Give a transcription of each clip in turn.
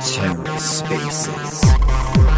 TerraSpaces. Hello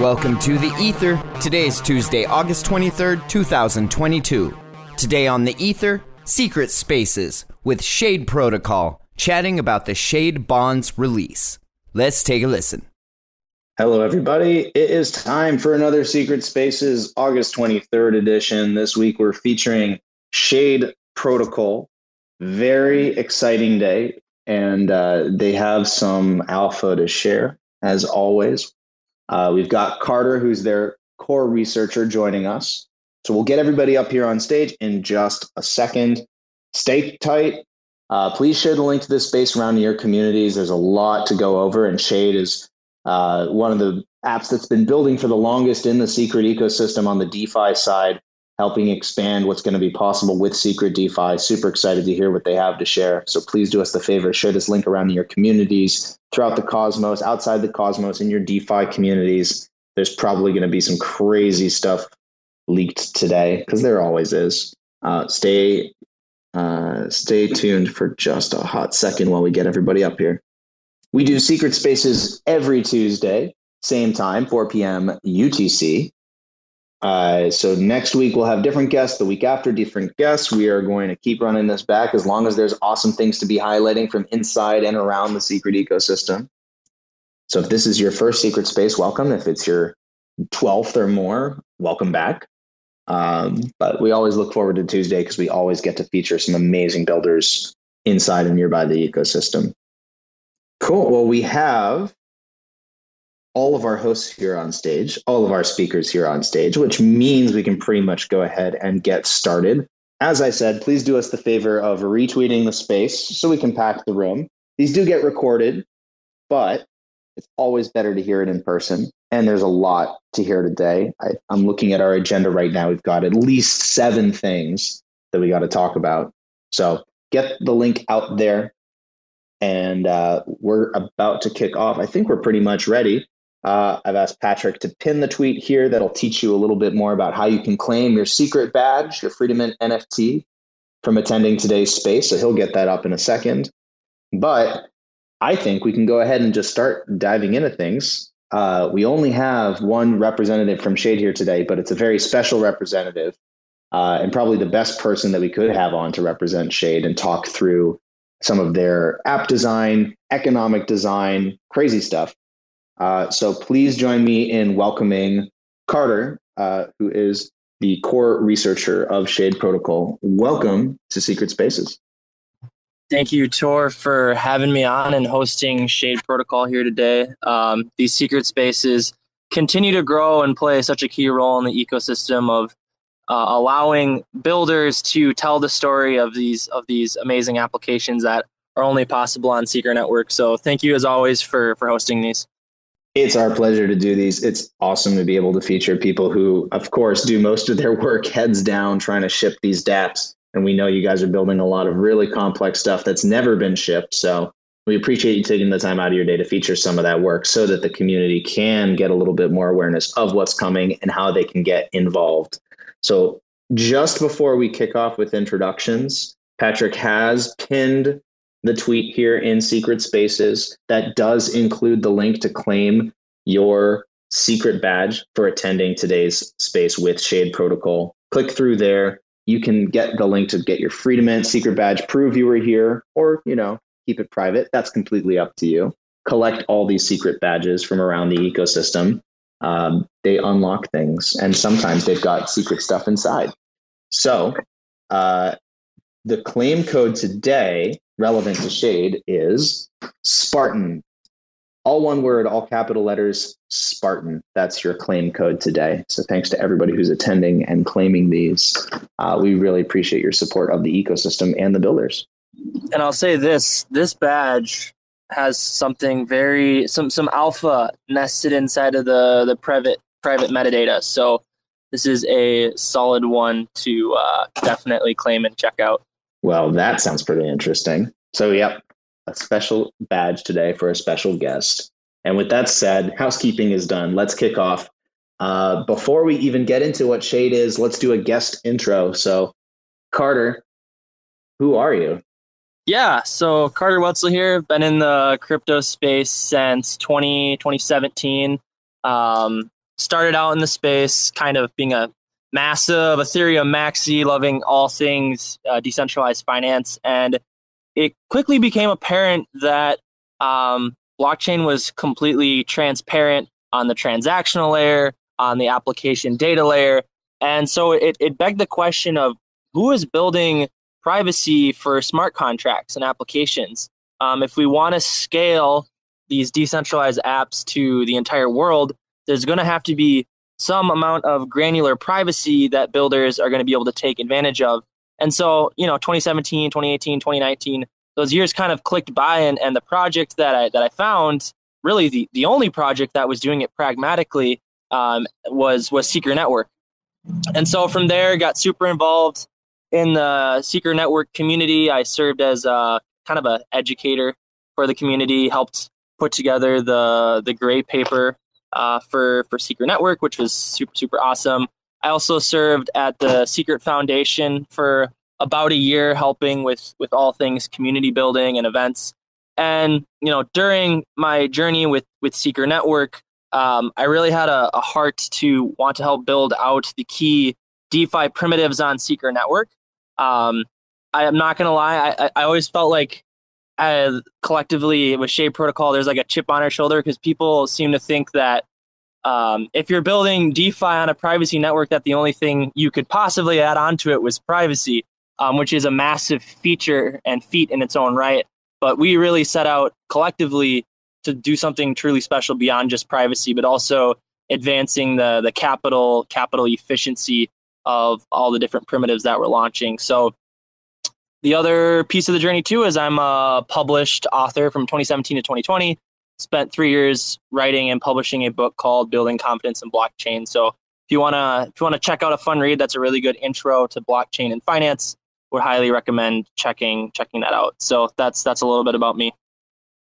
welcome to the Ether. Today is Tuesday, August 23rd, 2022. Today on the Ether, Secret Spaces with Shade Protocol, chatting about the Shade Bonds release. Let's take a listen. Hello, everybody. It is time for another Secret Spaces August 23rd edition. This week we're featuring Shade Protocol. Very exciting day, and uh, they have some alpha to share, as always. Uh, we've got Carter, who's their core researcher, joining us. So we'll get everybody up here on stage in just a second. Stay tight. Uh, please share the link to this space around your communities. There's a lot to go over, and Shade is uh, one of the apps that's been building for the longest in the secret ecosystem on the DeFi side, helping expand what's going to be possible with secret DeFi. Super excited to hear what they have to share. So please do us the favor, share this link around in your communities, throughout the cosmos, outside the cosmos, in your DeFi communities. There's probably going to be some crazy stuff leaked today because there always is. Uh, stay uh, stay tuned for just a hot second while we get everybody up here. We do secret spaces every Tuesday, same time, 4 p.m. UTC. Uh, so next week we'll have different guests. The week after, different guests. We are going to keep running this back as long as there's awesome things to be highlighting from inside and around the secret ecosystem. So if this is your first secret space, welcome. If it's your 12th or more, welcome back. Um, but we always look forward to Tuesday because we always get to feature some amazing builders inside and nearby the ecosystem. Cool. Well, we have all of our hosts here on stage, all of our speakers here on stage, which means we can pretty much go ahead and get started. As I said, please do us the favor of retweeting the space so we can pack the room. These do get recorded, but it's always better to hear it in person. And there's a lot to hear today. I, am looking at our agenda right now. We've got at least seven things that we got to talk about. So get the link out there. And uh, we're about to kick off. I think we're pretty much ready. Uh, I've asked Patrick to pin the tweet here that'll teach you a little bit more about how you can claim your secret badge, your Freedom NFT from attending today's space. So he'll get that up in a second. But I think we can go ahead and just start diving into things. Uh, we only have one representative from Shade here today, but it's a very special representative uh, and probably the best person that we could have on to represent Shade and talk through some of their app design, economic design, crazy stuff. Uh, so please join me in welcoming Carter, uh, who is the core researcher of Shade Protocol. Welcome to Secret Spaces. Thank you, Tor, for having me on and hosting Shade Protocol here today. Um, these secret spaces continue to grow and play such a key role in the ecosystem of uh, allowing builders to tell the story of these of these amazing applications that are only possible on Secret Network. So, thank you as always for for hosting these. It's our pleasure to do these. It's awesome to be able to feature people who, of course, do most of their work heads down trying to ship these dApps. And we know you guys are building a lot of really complex stuff that's never been shipped. So we appreciate you taking the time out of your day to feature some of that work so that the community can get a little bit more awareness of what's coming and how they can get involved. So just before we kick off with introductions, Patrick has pinned the tweet here in secret spaces that does include the link to claim your secret badge for attending today's space with Shade Protocol. Click through there. You can get the link to get your Freedom Mint secret badge, prove you were here, or, you know, keep it private. That's completely up to you. Collect all these secret badges from around the ecosystem. Um, they unlock things, and sometimes they've got secret stuff inside. So, uh, the claim code today relevant to Shade is Spartan. all one word, all capital letters, Spartan. That's your claim code today. So thanks to everybody who's attending and claiming these. Uh, we really appreciate your support of the ecosystem and the builders. And I'll say this: this badge has something very some some alpha nested inside of the the private private metadata. So this is a solid one to uh, definitely claim and check out. Well, that sounds pretty interesting. So, yep, a special badge today for a special guest. And with that said, housekeeping is done. Let's kick off. Uh, before we even get into what Shade is, let's do a guest intro. So, Carter, who are you? Yeah, so Carter Woetzel here. Been in the crypto space since 20, 2017. Um, started out in the space kind of being a massive Ethereum maxi, loving all things uh, decentralized finance. And it quickly became apparent that um, blockchain was completely transparent on the transactional layer, on the application data layer. And so it, it begged the question of who is building privacy for smart contracts and applications? Um, if we want to scale these decentralized apps to the entire world, there's going to have to be some amount of granular privacy that builders are going to be able to take advantage of. And so, you know, 2017, 2018, 2019, those years kind of clicked by and, and the project that I, that I found, really the, the only project that was doing it pragmatically um, was, was Secret Network. And so from there, got super involved in the Secret Network community. I served as a kind of an educator for the community, helped put together the, the gray paper uh, for for Secret Network, which was super super awesome. I also served at the Secret Foundation for about a year, helping with with all things community building and events. And you know, during my journey with with Secret Network, um, I really had a, a, heart to want to help build out the key DeFi primitives on Secret Network. Um, I am not gonna lie, I, I always felt like as collectively with Shade Protocol, there's like a chip on our shoulder because people seem to think that um, if you're building DeFi on a privacy network, that the only thing you could possibly add on to it was privacy, um, which is a massive feature and feat in its own right. But we really set out collectively to do something truly special beyond just privacy, but also advancing the the capital capital efficiency of all the different primitives that we're launching. So the other piece of the journey too is I'm a published author from 2017 to 2020. Spent three years writing and publishing a book called Building Confidence in Blockchain. So if you wanna if you wanna check out a fun read, that's a really good intro to blockchain and finance. Would highly recommend checking checking that out. So that's that's a little bit about me.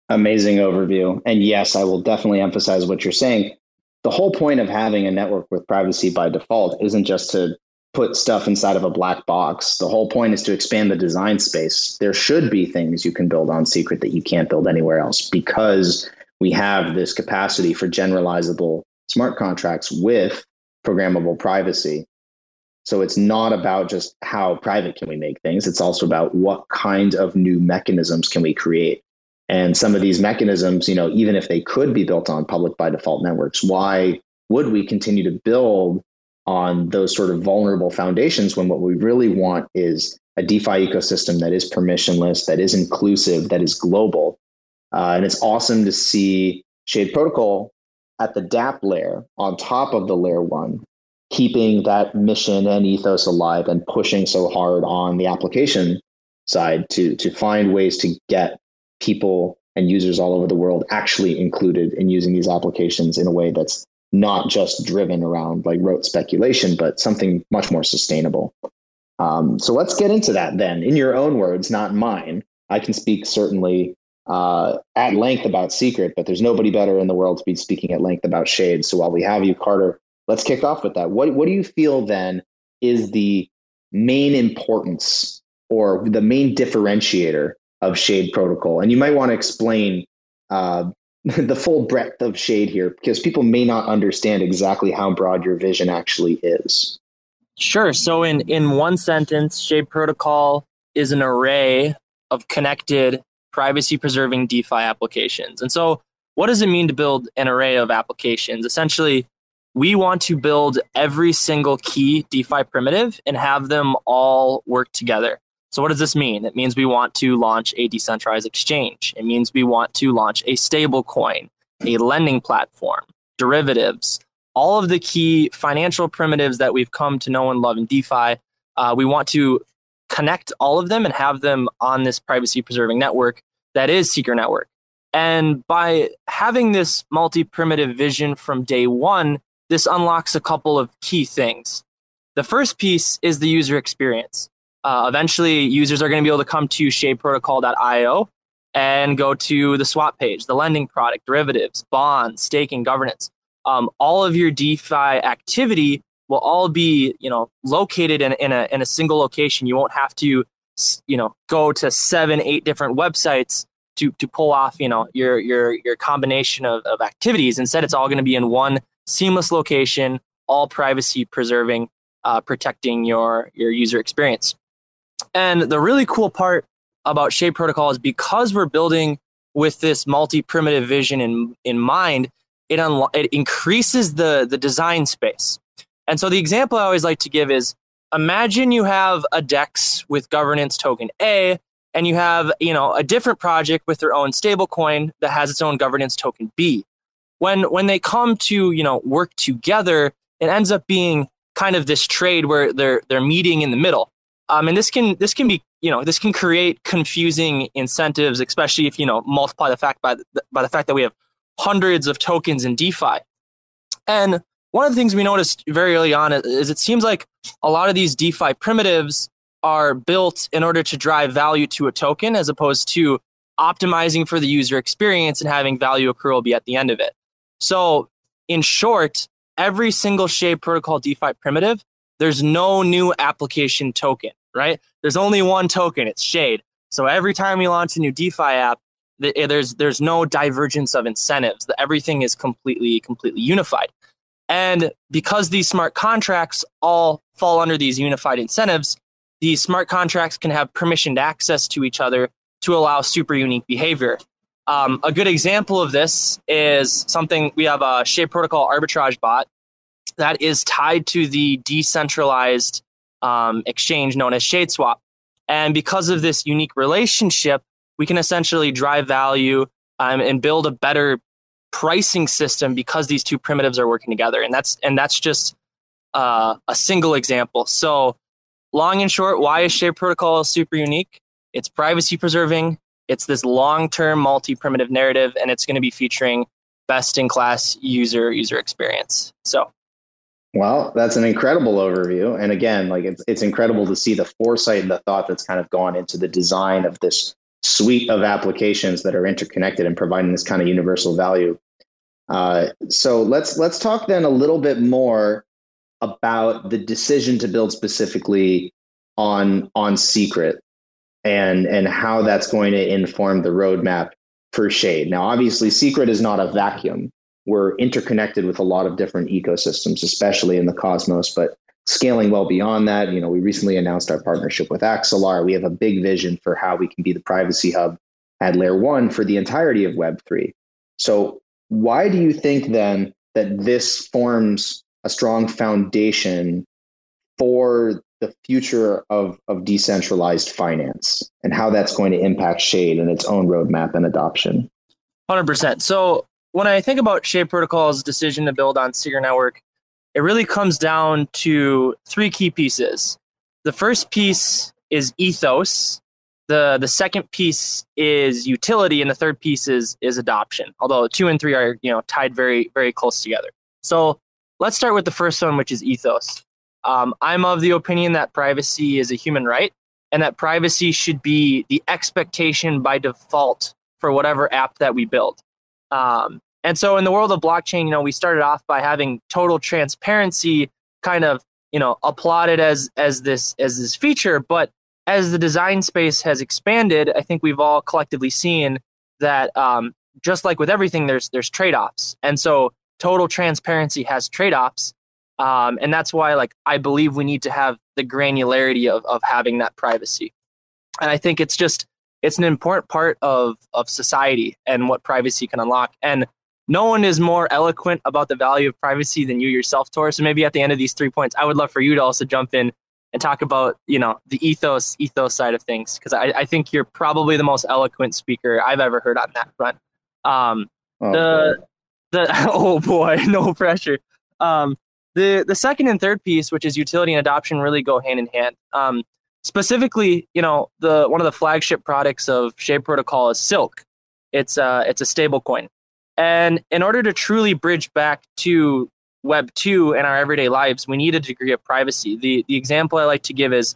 Amazing overview. And yes, I will definitely emphasize what you're saying. The whole point of having a network with privacy by default isn't just to put stuff inside of a black box. The whole point is to expand the design space. There should be things you can build on secret that you can't build anywhere else because we have this capacity for generalizable smart contracts with programmable privacy. So it's not about just how private can we make things, it's also about what kind of new mechanisms can we create. And some of these mechanisms, you know, even if they could be built on public by default networks, why would we continue to build on those sort of vulnerable foundations when what we really want is a DeFi ecosystem that is permissionless, that is inclusive, that is global. Uh, and it's awesome to see Shade Protocol at the DApp layer on top of the layer one, keeping that mission and ethos alive and pushing so hard on the application side to, to find ways to get people and users all over the world actually included in using these applications in a way that's not just driven around like rote speculation, but something much more sustainable. Um, so let's get into that then, in your own words, not mine. I can speak certainly uh, at length about Secret, but there's nobody better in the world to be speaking at length about Shade. So while we have you, Carter, let's kick off with that. What What do you feel then is the main importance or the main differentiator of Shade Protocol? And you might want to explain uh, the full breadth of shade here because people may not understand exactly how broad your vision actually is. Sure. So in in one sentence, Shade Protocol is an array of connected privacy preserving DeFi applications. And so what does it mean to build an array of applications? Essentially, we want to build every single key DeFi primitive and have them all work together. So, what does this mean? It means we want to launch a decentralized exchange. It means we want to launch a stable coin. a lending platform, derivatives, all of the key financial primitives that we've come to know and love in DeFi. Uh, we want to connect all of them and have them on this privacy preserving network that is Secret Network. And by having this multi primitive vision from day one, this unlocks a couple of key things. The first piece is the user experience. Uh, eventually, users are going to be able to come to shadeprotocol.io and go to the swap page, the lending product, derivatives, bonds, staking, governance. Um, all of your DeFi activity will all be, you know, located in, in, a, in a single location. You won't have to, you know, go to seven, eight different websites to, to pull off, you know, your, your, your combination of, of activities. Instead, it's all going to be in one seamless location, all privacy preserving, uh, protecting your, your user experience. And the really cool part about Shade Protocol is because we're building with this multi-primitive vision in, in mind, it, unlo- it increases the, the design space. And so the example I always like to give is imagine you have a DEX with governance token A, and you have you know a different project with their own stablecoin that has its own governance token B. When when they come to you know work together, it ends up being kind of this trade where they're they're meeting in the middle. Um, and this can this can be you know this can create confusing incentives, especially if you know multiply the fact by the, by the fact that we have hundreds of tokens in DeFi. And one of the things we noticed very early on is it seems like a lot of these DeFi primitives are built in order to drive value to a token as opposed to optimizing for the user experience and having value accrual be at the end of it. So, in short, every single Shade Protocol DeFi primitive, there's no new application token, right? There's only one token, it's Shade. So every time we launch a new DeFi app, eh, there's there's no divergence of incentives. Everything is completely completely unified. And because these smart contracts all fall under these unified incentives, these smart contracts can have permissioned access to each other to allow super unique behavior. Um, a good example of this is something we have a Shade Protocol arbitrage bot that is tied to the decentralized um, exchange known as ShadeSwap. And because of this unique relationship, we can essentially drive value um, and build a better pricing system because these two primitives are working together. And that's and that's just uh, a single example. So long and short, why is Shade Protocol super unique? It's privacy preserving. It's this long-term multi-primitive narrative, and it's going to be featuring best-in-class user user experience. So, well, that's an incredible overview. And again, like it's it's incredible to see the foresight and the thought that's kind of gone into the design of this suite of applications that are interconnected and providing this kind of universal value. Uh, so let's let's talk then a little bit more about the decision to build specifically on on secret and and how that's going to inform the roadmap for shade now obviously secret is not a vacuum we're interconnected with a lot of different ecosystems especially in the cosmos but scaling well beyond that you know we recently announced our partnership with axelar we have a big vision for how we can be the privacy hub at layer one for the entirety of web 3 so why do you think then that this forms a strong foundation for the future of, of decentralized finance and how that's going to impact Shade and its own roadmap and adoption. 100%. So when I think about Shade Protocol's decision to build on Secret Network, it really comes down to three key pieces. The first piece is ethos. The, the second piece is utility, and the third piece is, is adoption. Although two and three are you know tied very very close together. So Let's start with the first one, which is ethos. Um, I'm of the opinion that privacy is a human right and that privacy should be the expectation by default for whatever app that we build. Um, and so in the world of blockchain, you know, we started off by having total transparency kind of, you know, applauded as as this as this feature, but as the design space has expanded, I think we've all collectively seen that um, just like with everything, there's there's trade-offs. And so total transparency has trade-offs. Um, and that's why like i believe we need to have the granularity of, of having that privacy. And i think it's just it's an important part of of society and what privacy can unlock. And no one is more eloquent about the value of privacy than you yourself tor so maybe at the end of these three points i would love for you to also jump in and talk about you know the ethos ethos side of things because I, I think you're probably the most eloquent speaker i've ever heard on that front um, oh, the The oh boy, no pressure. Um, the the second and third piece, which is utility and adoption, really go hand in hand. Um, specifically, you know, the one of the flagship products of Shade Protocol is Silk. It's uh, it's a stable coin, and in order to truly bridge back to Web two in our everyday lives, we need a degree of privacy. The the example I like to give is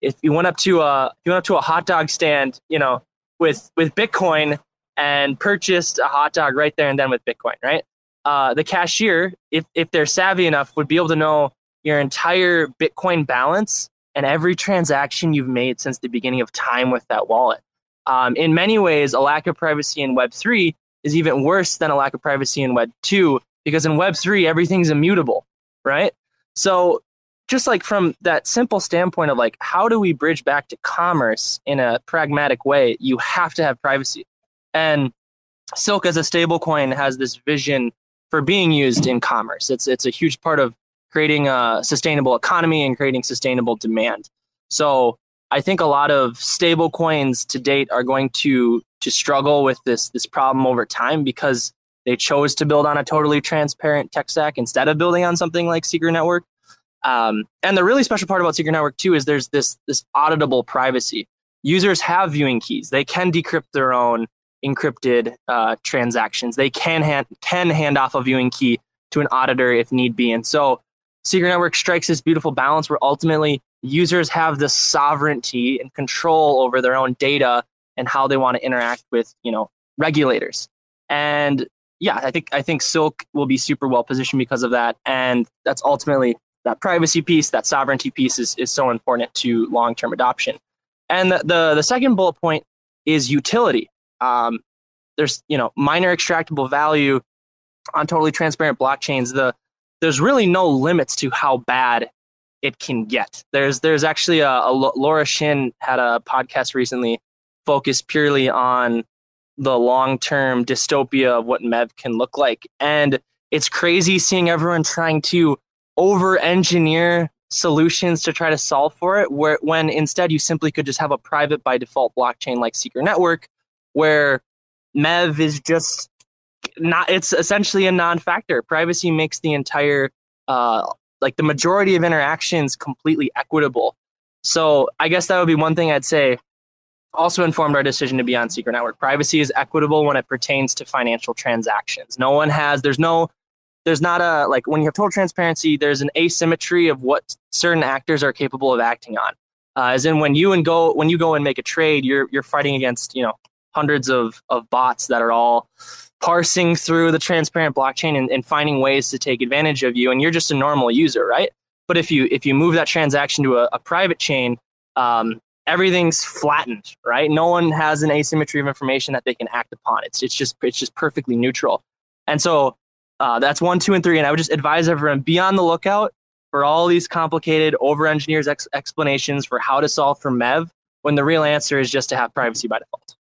if you went up to a you went up to a hot dog stand, you know, with with Bitcoin and purchased a hot dog right there and then with Bitcoin, right? Uh, the cashier, if if they're savvy enough, would be able to know your entire Bitcoin balance and every transaction you've made since the beginning of time with that wallet. Um, in many ways, a lack of privacy in Web three is even worse than a lack of privacy in Web two because in Web three everything's immutable, right? So just like from that simple standpoint of like how do we bridge back to commerce in a pragmatic way? You have to have privacy. And silk as a stable coin has this vision for being used in commerce. It's it's a huge part of creating a sustainable economy and creating sustainable demand. So i think a lot of stable coins to date are going to to struggle with this this problem over time because they chose to build on a totally transparent tech stack instead of building on something like secret network um, and the really special part about Secret Network too is there's this this auditable privacy. Users have viewing keys; they can decrypt their own encrypted uh, transactions. They can hand can hand off a viewing key to an auditor if need be. And so, Secret Network strikes this beautiful balance where ultimately users have the sovereignty and control over their own data and how they want to interact with you know regulators. And yeah, I think I think Silk will be super well positioned because of that, and that's ultimately that privacy piece, that sovereignty piece is, is so important to long term adoption. And the, the, the, second bullet point is utility. Um, there's you know miner extractable value on totally transparent blockchains. The there's really no limits to how bad it can get. There's there's actually a, a Laura Shin had a podcast recently focused purely on the long term dystopia of what MEV can look like, and it's crazy seeing everyone trying to over engineer solutions to try to solve for it where when instead you simply could just have a private by default blockchain like secret network where mev is just not it's essentially a non-factor. Privacy makes the entire uh like the majority of interactions completely equitable. So i guess that would be one thing i'd say also informed our decision to be on secret network. Privacy is equitable when it pertains to financial transactions. No one has there's no there's not a like when you have total transparency there's an asymmetry of what certain actors are capable of acting on. Uh, as in when you and go when you go and make a trade you're you're fighting against you know hundreds of of bots that are all parsing through the transparent blockchain and, and finding ways to take advantage of you and you're just a normal user right? But if you if you move that transaction to a, a private chain um, everything's flattened right no one has an asymmetry of information that they can act upon it's it's just it's just perfectly neutral and so uh, that's one, two, and three. And I would just advise everyone be on the lookout for all these complicated, over engineered ex- explanations for how to solve for MEV when the real answer is just to have privacy by default.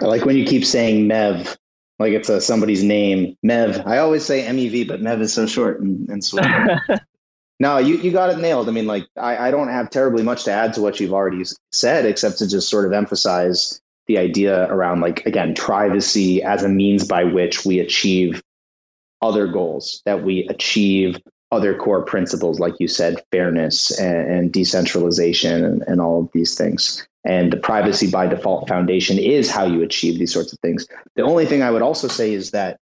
I like when you keep saying MEV, like it's a, somebody's name. MEV. I always say MEV, but MEV is so short and, and sweet. no, you, you got it nailed. I mean, like, I, I don't have terribly much to add to what you've already said, except to just sort of emphasize the idea around, like, again, privacy as a means by which we achieve other goals that we achieve other core principles, like you said, fairness and, and decentralization and, and all of these things. And the privacy by default foundation is how you achieve these sorts of things. The only thing I would also say is that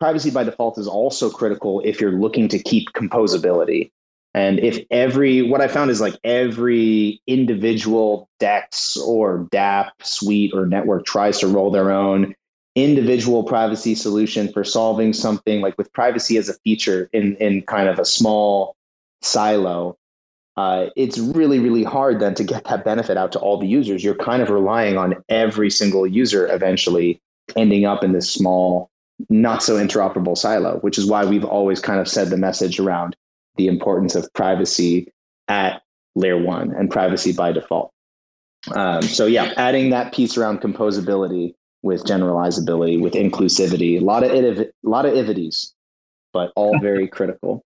privacy by default is also critical if you're looking to keep composability. And if every, what I found is like every individual DEX or DAP suite or network tries to roll their own individual privacy solution for solving something like with privacy as a feature in in kind of a small silo uh, it's really really hard then to get that benefit out to all the users. You're kind of relying on every single user eventually ending up in this small not so interoperable silo which is why we've always kind of said the message around the importance of privacy at layer one and privacy by default um, so yeah adding that piece around composability with generalizability, with inclusivity, a lot of it, a lot of ivities, but all very critical.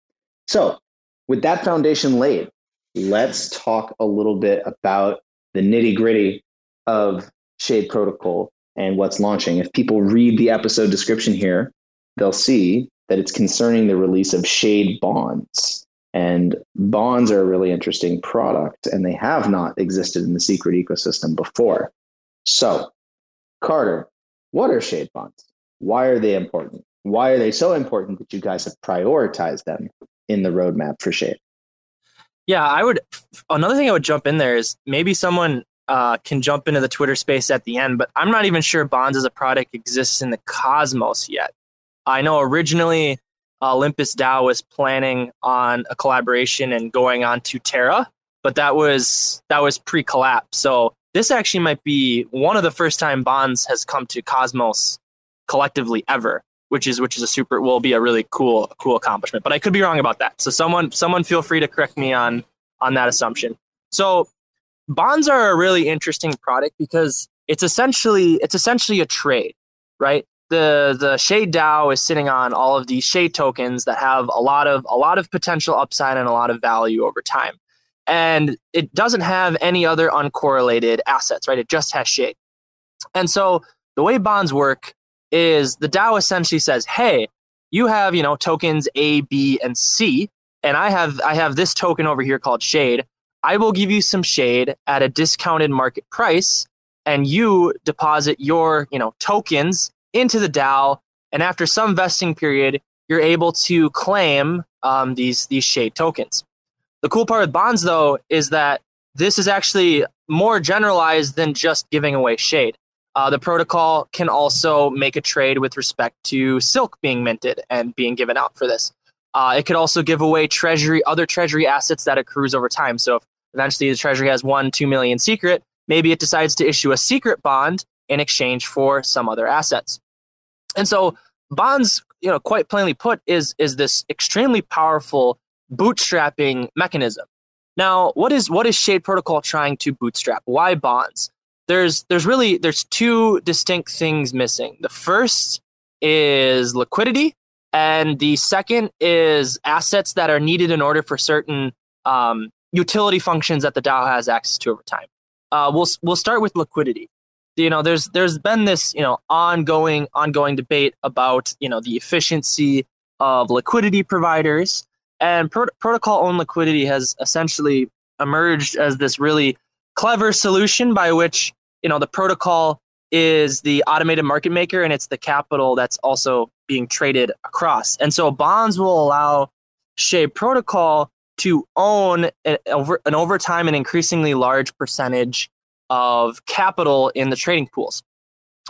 So, with that foundation laid, let's talk a little bit about the nitty gritty of Shade Protocol and what's launching. If people read the episode description here, they'll see that it's concerning the release of shade bonds. And bonds are a really interesting product, and they have not existed in the secret ecosystem before. So, Carter, what are shade bonds? Why are they important? Why are they so important that you guys have prioritized them in the roadmap for shade? Yeah, I would. Another thing I would jump in there is maybe someone uh, can jump into the Twitter space at the end, but I'm not even sure Bonds as a product exists in the cosmos yet. I know originally uh, Olympus DAO was planning on a collaboration and going on to Terra, but that was that was pre-collapse. So this actually might be one of the first time Bonds has come to Cosmos collectively ever, which is which is a super will be a really cool cool accomplishment. But I could be wrong about that. So someone someone feel free to correct me on on that assumption. So bonds are a really interesting product because it's essentially it's essentially a trade, right? The the Shade DAO is sitting on all of these Shade tokens that have a lot of a lot of potential upside and a lot of value over time. And it doesn't have any other uncorrelated assets, right? It just has Shade. And so the way bonds work is the DAO essentially says, "Hey, you have, you know, tokens A, B, and C, and I have I have this token over here called Shade. I will give you some shade at a discounted market price and you deposit your, you know, tokens into the DAO and after some vesting period, you're able to claim um, these these shade tokens. The cool part with bonds though is that this is actually more generalized than just giving away shade. Uh, the protocol can also make a trade with respect to silk being minted and being given out for this. Uh, it could also give away treasury, other treasury assets that accrues over time. So if Eventually, the Treasury has one, two million secret. Maybe it decides to issue a secret bond in exchange for some other assets. And so, bonds, you know, quite plainly put, is is this extremely powerful bootstrapping mechanism. Now, what is what is Shade Protocol trying to bootstrap? Why bonds? There's there's really there's two distinct things missing. The first is liquidity, and the second is assets that are needed in order for certain um, utility functions that the DAO has access to over time. Uh, we'll we'll start with liquidity. You know, there's there's been this you know ongoing ongoing debate about you know the efficiency of liquidity providers, and pro- protocol owned liquidity has essentially emerged as this really clever solution by which you know the protocol is the automated market maker and it's the capital that's also being traded across. And so bonds will allow Shade Protocol to own an, over, an over time an increasingly large percentage of capital in the trading pools.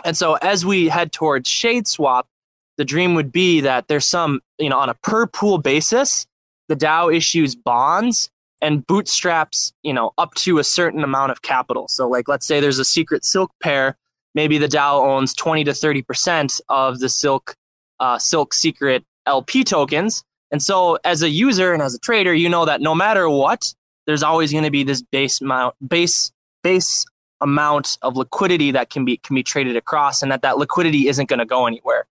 And so as we head towards shade swap, the dream would be that there's some, you know, on a per pool basis, the DAO issues bonds and bootstraps, you know, up to a certain amount of capital. So like let's say there's a secret silk pair, maybe the DAO owns 20 to 30% of the silk uh, silk secret LP tokens and so as a user and as a trader, you know that no matter what, there's always going to be this base amount base base amount of liquidity that can be can be traded across and that that liquidity isn't going to go anywhere.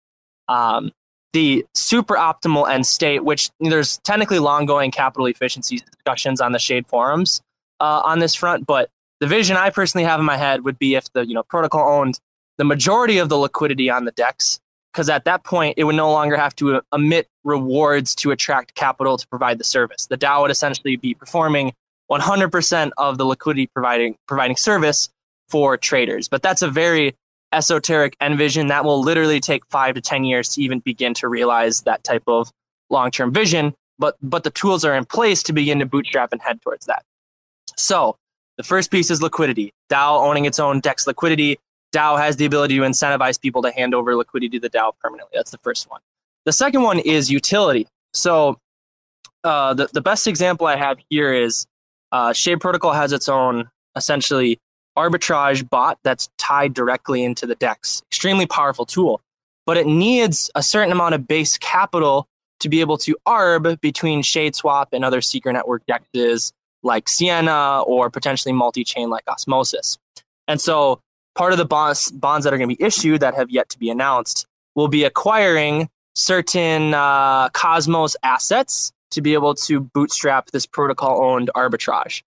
Um, the super optimal end state, which there's technically long going capital efficiency discussions on the Shade forums uh, on this front, but the vision I personally have in my head would be if the you know protocol owned the majority of the liquidity on the DEX because at that point it would no longer have to emit rewards to attract capital to provide the service. The DAO would essentially be performing 100% of the liquidity providing providing service for traders. But that's a very esoteric envision that will literally take 5 to 10 years to even begin to realize that type of long-term vision, but but the tools are in place to begin to bootstrap and head towards that. So, the first piece is liquidity. DAO owning its own DEX liquidity DAO has the ability to incentivize people to hand over liquidity to the DAO permanently. That's the first one. The second one is utility. So uh, the, the best example I have here is uh, Shade Protocol has its own essentially arbitrage bot that's tied directly into the DEX. Extremely powerful tool, but it needs a certain amount of base capital to be able to arb between Shade Swap and other secret network DEXs like Sienna or potentially multi chain like Osmosis. And so part of the bonds bonds that are going to be issued that have yet to be announced will be acquiring certain uh, Cosmos assets to be able to bootstrap this protocol owned arbitrage.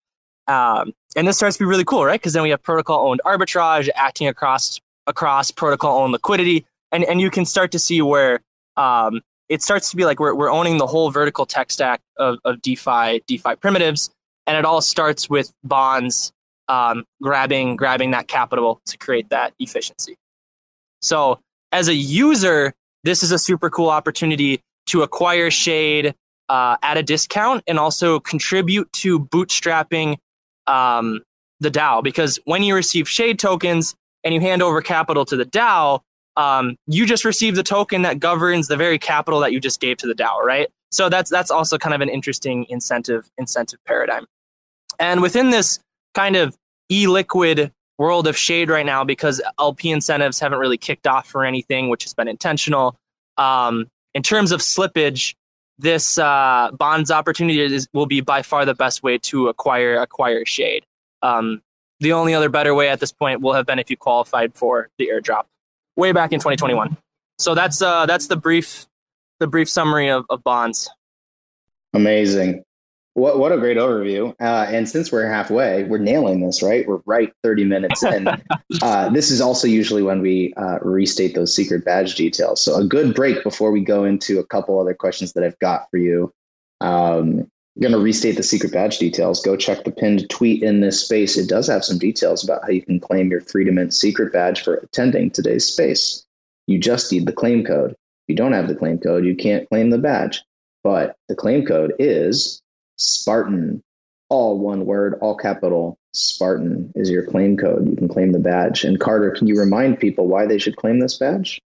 Um, and this starts to be really cool, right? Because then we have protocol owned arbitrage acting across across protocol owned liquidity, and and you can start to see where um, it starts to be like we're, we're owning the whole vertical tech stack of, of DeFi, DeFi primitives. And it all starts with bonds um, grabbing, grabbing that capital to create that efficiency. So as a user, this is a super cool opportunity to acquire Shade uh, at a discount and also contribute to bootstrapping um, the DAO. Because when you receive Shade tokens and you hand over capital to the DAO, um, you just receive the token that governs the very capital that you just gave to the DAO, right? So that's that's also kind of an interesting incentive incentive paradigm. And within this kind of illiquid world of shade right now, because LP incentives haven't really kicked off for anything, which has been intentional. Um, in terms of slippage, this uh, bonds opportunity is, will be by far the best way to acquire acquire shade. Um, the only other better way at this point will have been if you qualified for the airdrop way back in 2021. So that's uh, that's the brief the brief summary of, of bonds. Amazing. What what a great overview! Uh, and since we're halfway, we're nailing this, right? We're right thirty minutes in. uh, this is also usually when we uh, restate those secret badge details. So a good break before we go into a couple other questions that I've got for you. Um, I'm going to restate the secret badge details. Go check the pinned tweet in this space. It does have some details about how you can claim your Freedom Mint secret badge for attending today's space. You just need the claim code. If you don't have the claim code, you can't claim the badge. But the claim code is Spartan, all one word, all capital. Spartan is your claim code. You can claim the badge. And Carter, can you remind people why they should claim this badge?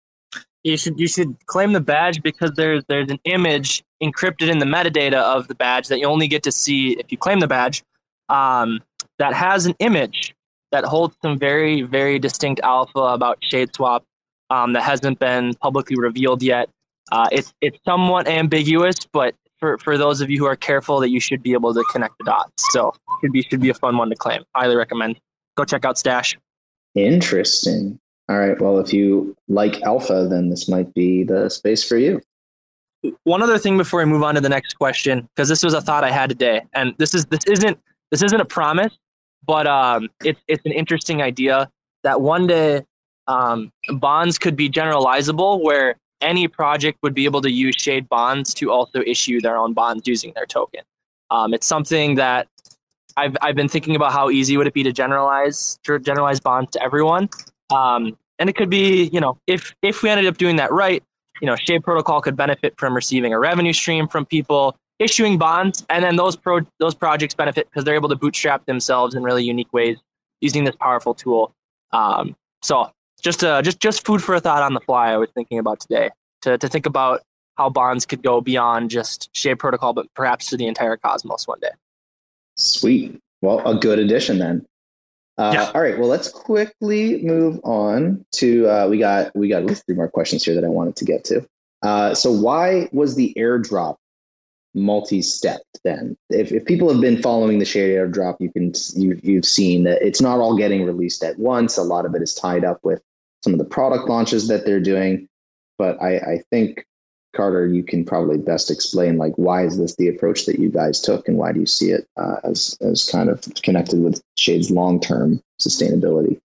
You should you should claim the badge because there's there's an image encrypted in the metadata of the badge that you only get to see if you claim the badge. Um, that has an image that holds some very very distinct alpha about ShadeSwap um, that hasn't been publicly revealed yet. Uh, it's it's somewhat ambiguous, but for, for those of you who are careful that you should be able to connect the dots. So should be should be a fun one to claim. Highly recommend. Go check out Stashh. Interesting. All right. Well, if you like alpha, then this might be the space for you. One other thing before I move on to the next question, because this was a thought I had today, and this is this isn't this isn't a promise, but um, it's it's an interesting idea that one day um, bonds could be generalizable, where any project would be able to use Shade bonds to also issue their own bonds using their token. Um, it's something that I've I've been thinking about how easy would it be to generalize to generalize bonds to everyone. Um, and it could be, you know, if if we ended up doing that right, you know, Shade Protocol could benefit from receiving a revenue stream from people issuing bonds, and then those pro those projects benefit because they're able to bootstrap themselves in really unique ways using this powerful tool. Um, so just uh, just just food for a thought on the fly. I was thinking about today to to think about how bonds could go beyond just Shade Protocol, but perhaps to the entire cosmos one day. Sweet. Well, a good addition then. Uh, yeah. All right. Well, let's quickly move on to uh, we got we got at least three more questions here that I wanted to get to. Uh, so, why was the airdrop multi-stepped? Then, if, if people have been following the shade airdrop, you can you you've seen that it's not all getting released at once. A lot of it is tied up with some of the product launches that they're doing. But I, I think Carter, you can probably best explain like why is this the approach that you guys took, and why do you see it uh, as as kind of connected with Shade's long term sustainability?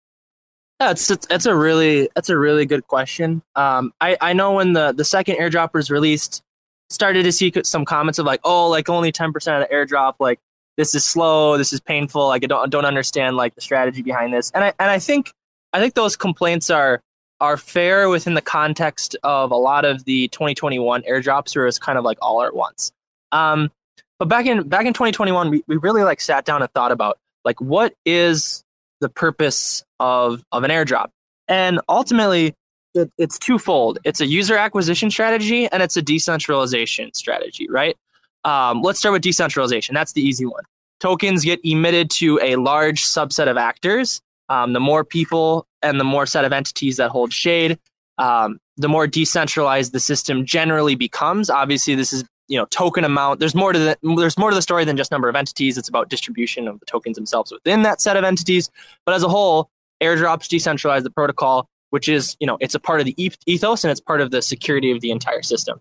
Yeah, it's, it's a really that's a really good question. Um, I I know when the the second airdrop was released, started to see some comments of like, oh, like only ten percent of the airdrop, like this is slow, this is painful, like I don't don't understand like the strategy behind this, and I and I think I think those complaints are are fair within the context of a lot of the 2021 airdrops where it's kind of like all at once. Um, but back in back in 2021, we, we really like sat down and thought about like what is the purpose of of an airdrop, and ultimately it, it's twofold. It's a user acquisition strategy and it's a decentralization strategy, right? Um, let's start with decentralization. That's the easy one. Tokens get emitted to a large subset of actors. Um, the more people and the more set of entities that hold shade, um, the more decentralized the system generally becomes. Obviously, this is you know token amount. There's more to the there's more to the story than just number of entities. It's about distribution of the tokens themselves within that set of entities. But as a whole, airdrops decentralize the protocol, which is you know it's a part of the ethos and it's part of the security of the entire system.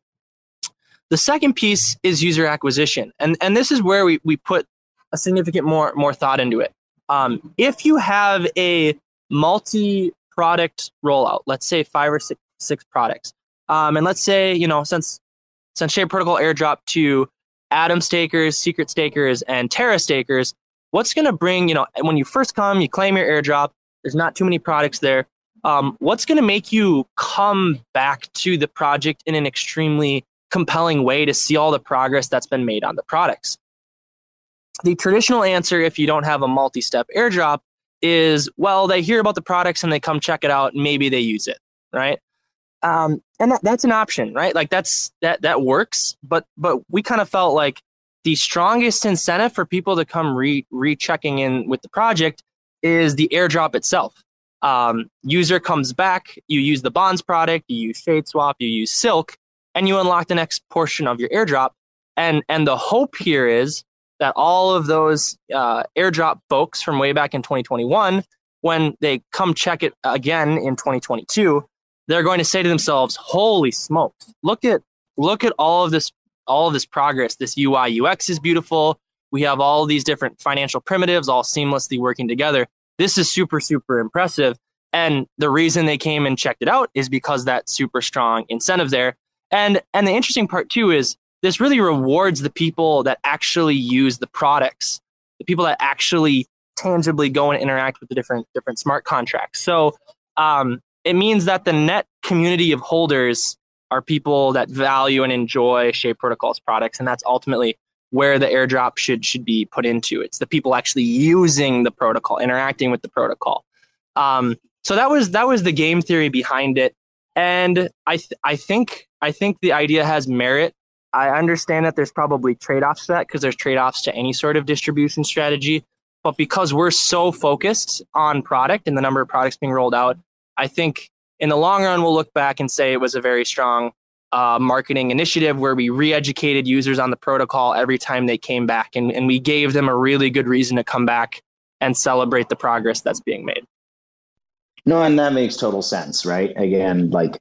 The second piece is user acquisition, and and this is where we we put a significant more more thought into it. Um, if you have a multi product rollout, let's say five or six, six products, Um, and let's say, you know, since since Shade Protocol airdrop to Atom stakers, secret stakers, and Terra stakers, what's going to bring, you know, when you first come, you claim your airdrop, there's not too many products there. Um, what's going to make you come back to the project in an extremely compelling way to see all the progress that's been made on the products? The traditional answer, if you don't have a multi step airdrop, is well, they hear about the products and they come check it out, maybe they use it, right? Um, and that, that's an option, right? Like that's that that works, but but we kind of felt like the strongest incentive for people to come re rechecking in with the project is the airdrop itself. Um, user comes back, you use the bonds product, you use Shade Swap, you use Silk, and you unlock the next portion of your airdrop. And and the hope here is that all of those uh, airdrop folks from way back in 2021, when they come check it again in 2022, they're going to say to themselves, "Holy smokes! Look at look at all of this all of this progress. This UI UX is beautiful. We have all these different financial primitives all seamlessly working together. This is super super impressive." And the reason they came and checked it out is because that super strong incentive there. And and the interesting part too is this really rewards the people that actually use the products, the people that actually tangibly go and interact with the different different smart contracts. So um, it means that the net community of holders are people that value and enjoy Shade Protocol's products, and that's ultimately where the airdrop should should be put into. It's the people actually using the protocol, interacting with the protocol. Um, so that was that was the game theory behind it, and I th- I think I think the idea has merit. I understand that there's probably trade offs to that because there's trade offs to any sort of distribution strategy. But because we're so focused on product and the number of products being rolled out, I think in the long run, we'll look back and say it was a very strong uh, marketing initiative where we re educated users on the protocol every time they came back. And, and we gave them a really good reason to come back and celebrate the progress that's being made. No, and that makes total sense, right? Again, like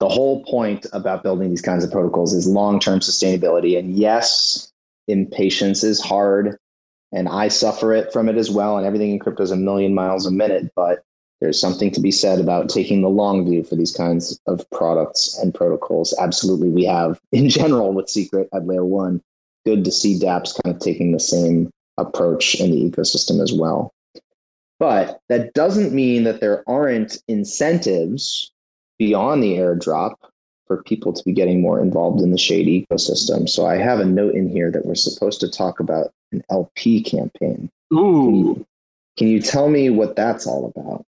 the whole point about building these kinds of protocols is long-term sustainability. And yes impatience is hard and i suffer it from it as well and everything in crypto is a million miles a minute but there's something to be said about taking the long view for these kinds of products and protocols. Absolutely we have in general with secret at layer one. Good to see dapps kind of taking the same approach in the ecosystem as well. But that doesn't mean that there aren't incentives beyond the airdrop for people to be getting more involved in the Shade ecosystem. So I have a note in here that we're supposed to talk about an LP campaign. Ooh. Can you, can you tell me what that's all about?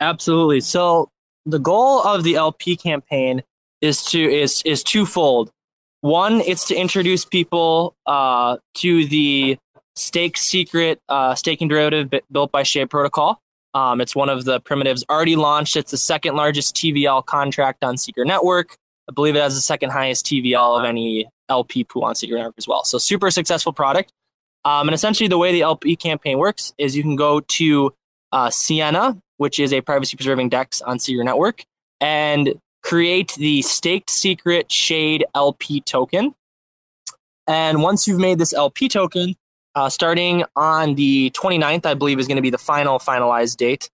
Absolutely. So the goal of the LP campaign is to is is twofold. One, it's to introduce people uh, to the stake secret uh, staking derivative built by Shade Protocol. Um, it's one of the primitives already launched. It's the second largest TVL contract on Secret Network. I believe it has the second highest TVL of any LP pool on Secret Network as well. So super successful product. Um, and essentially, the way the LP campaign works is you can go to uh, Sienna, which is a privacy preserving DEX on Secret Network, and create the staked secret shade LP token. And once you've made this LP token, uh, starting on the 29th, I believe, is going to be the final finalized date.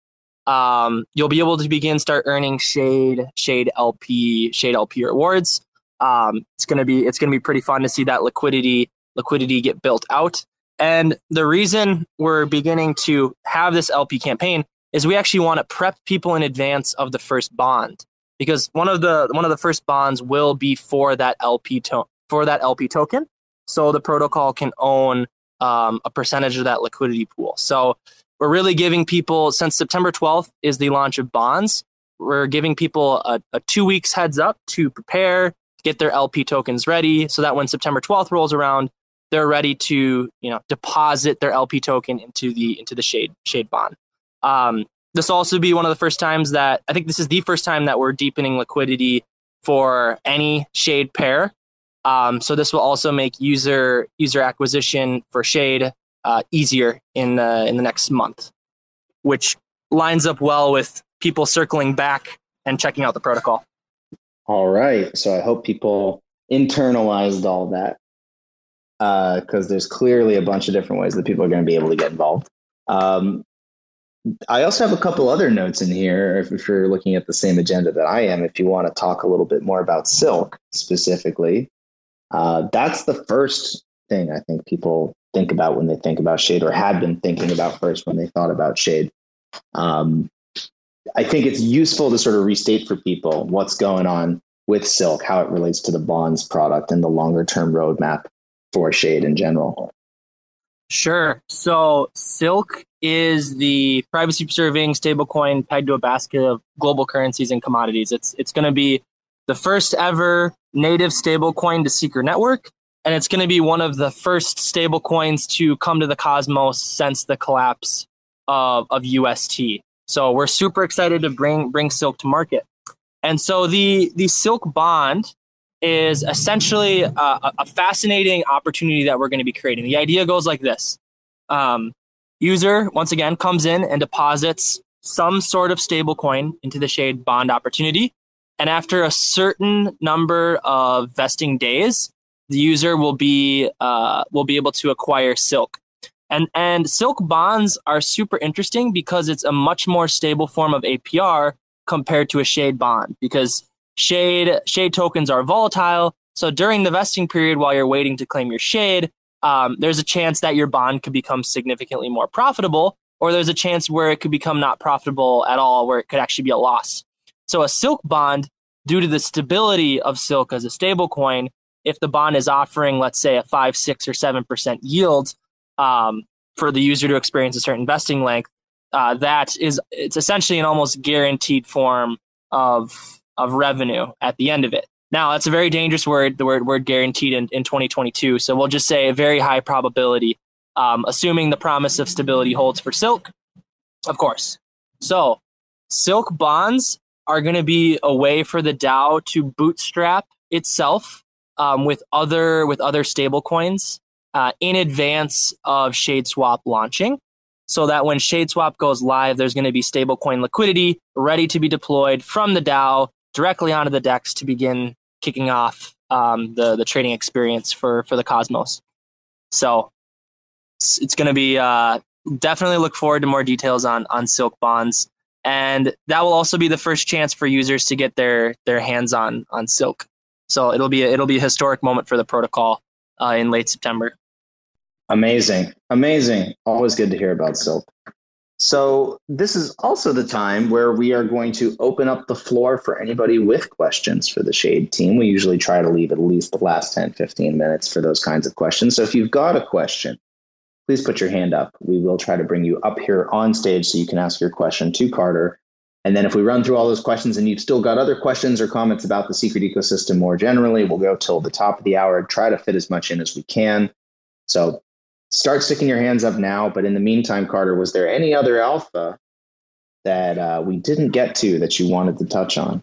Um, you'll be able to begin start earning Shade Shade LP Shade LP rewards. Um, it's gonna be it's gonna be pretty fun to see that liquidity liquidity get built out. And the reason we're beginning to have this LP campaign is we actually want to prep people in advance of the first bond because one of the one of the first bonds will be for that LP to- for that LP token. So the protocol can own um, a percentage of that liquidity pool. So we're really giving people, since September 12th is the launch of bonds, we're giving people a, a two weeks heads up to prepare, get their LP tokens ready so that when September 12th rolls around, they're ready to you know deposit their LP token into the into the shade shade bond. Um, this will also be one of the first times that I think this is the first time that we're deepening liquidity for any shade pair. Um, so this will also make user user acquisition for Shade uh, easier in the in the next month, which lines up well with people circling back and checking out the protocol. All right. So I hope people internalized all that because uh, there's clearly a bunch of different ways that people are going to be able to get involved. Um, I also have a couple other notes in here if, if you're looking at the same agenda that I am, if you want to talk a little bit more about silk specifically. Uh, that's the first thing I think people think about when they think about shade or had been thinking about first when they thought about shade. Um, I think it's useful to sort of restate for people what's going on with silk, how it relates to the bonds product and the longer term roadmap for shade in general. Sure. So silk is the privacy preserving stablecoin pegged to a basket of global currencies and commodities. It's it's going to be the first ever native stablecoin to Secret Network, and it's going to be one of the first stablecoins to come to the Cosmos since the collapse of, of UST. So we're super excited to bring bring Silk to market. And so the the Silk bond is essentially a, a fascinating opportunity that we're going to be creating. The idea goes like this: um, user once again comes in and deposits some sort of stablecoin into the Shade bond opportunity, and after a certain number of vesting days, the user will be uh, will be able to acquire Silk. And and Silk bonds are super interesting because it's a much more stable form of APR compared to a Shade bond because Shade Shade tokens are volatile. So during the vesting period, while you're waiting to claim your Shade, um, there's a chance that your bond could become significantly more profitable, or there's a chance where it could become not profitable at all, where it could actually be a loss. So a Silk bond, due to the stability of Silk as a stable coin, if the bond is offering, let's say, a five, six, or seven percent yield um, for the user to experience a certain investing length, uh, that is it's essentially an almost guaranteed form of of revenue at the end of it. Now that's a very dangerous word, the word word guaranteed in, in 2022. So we'll just say a very high probability, um, assuming the promise of stability holds for Silk, of course. So Silk bonds are going to be a way for the DAO to bootstrap itself um, with other with other stable coins uh, in advance of ShadeSwap launching, so that when ShadeSwap goes live, there's going to be stablecoin liquidity ready to be deployed from the DAO directly onto the DEX to begin kicking off um, the the trading experience for for the Cosmos. So it's, it's going to be uh, definitely look forward to more details on on Silk bonds, and that will also be the first chance for users to get their their hands on on Silk. So it'll be a, it'll be a historic moment for the protocol uh, in late September. Amazing, amazing. Always good to hear about Silk. So this is also the time where we are going to open up the floor for anybody with questions for the Shade team. We usually try to leave at least the last 10, 15 minutes for those kinds of questions. So if you've got a question, please put your hand up. We will try to bring you up here on stage so you can ask your question to Carter and then if we run through all those questions and you've still got other questions or comments about the secret ecosystem more generally, we'll go till the top of the hour, and try to fit as much in as we can. So start sticking your hands up now. But in the meantime, Carter, was there any other alpha that uh, we didn't get to that you wanted to touch on?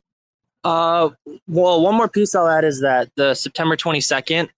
Uh, well, one more piece I'll add is that the September 22nd,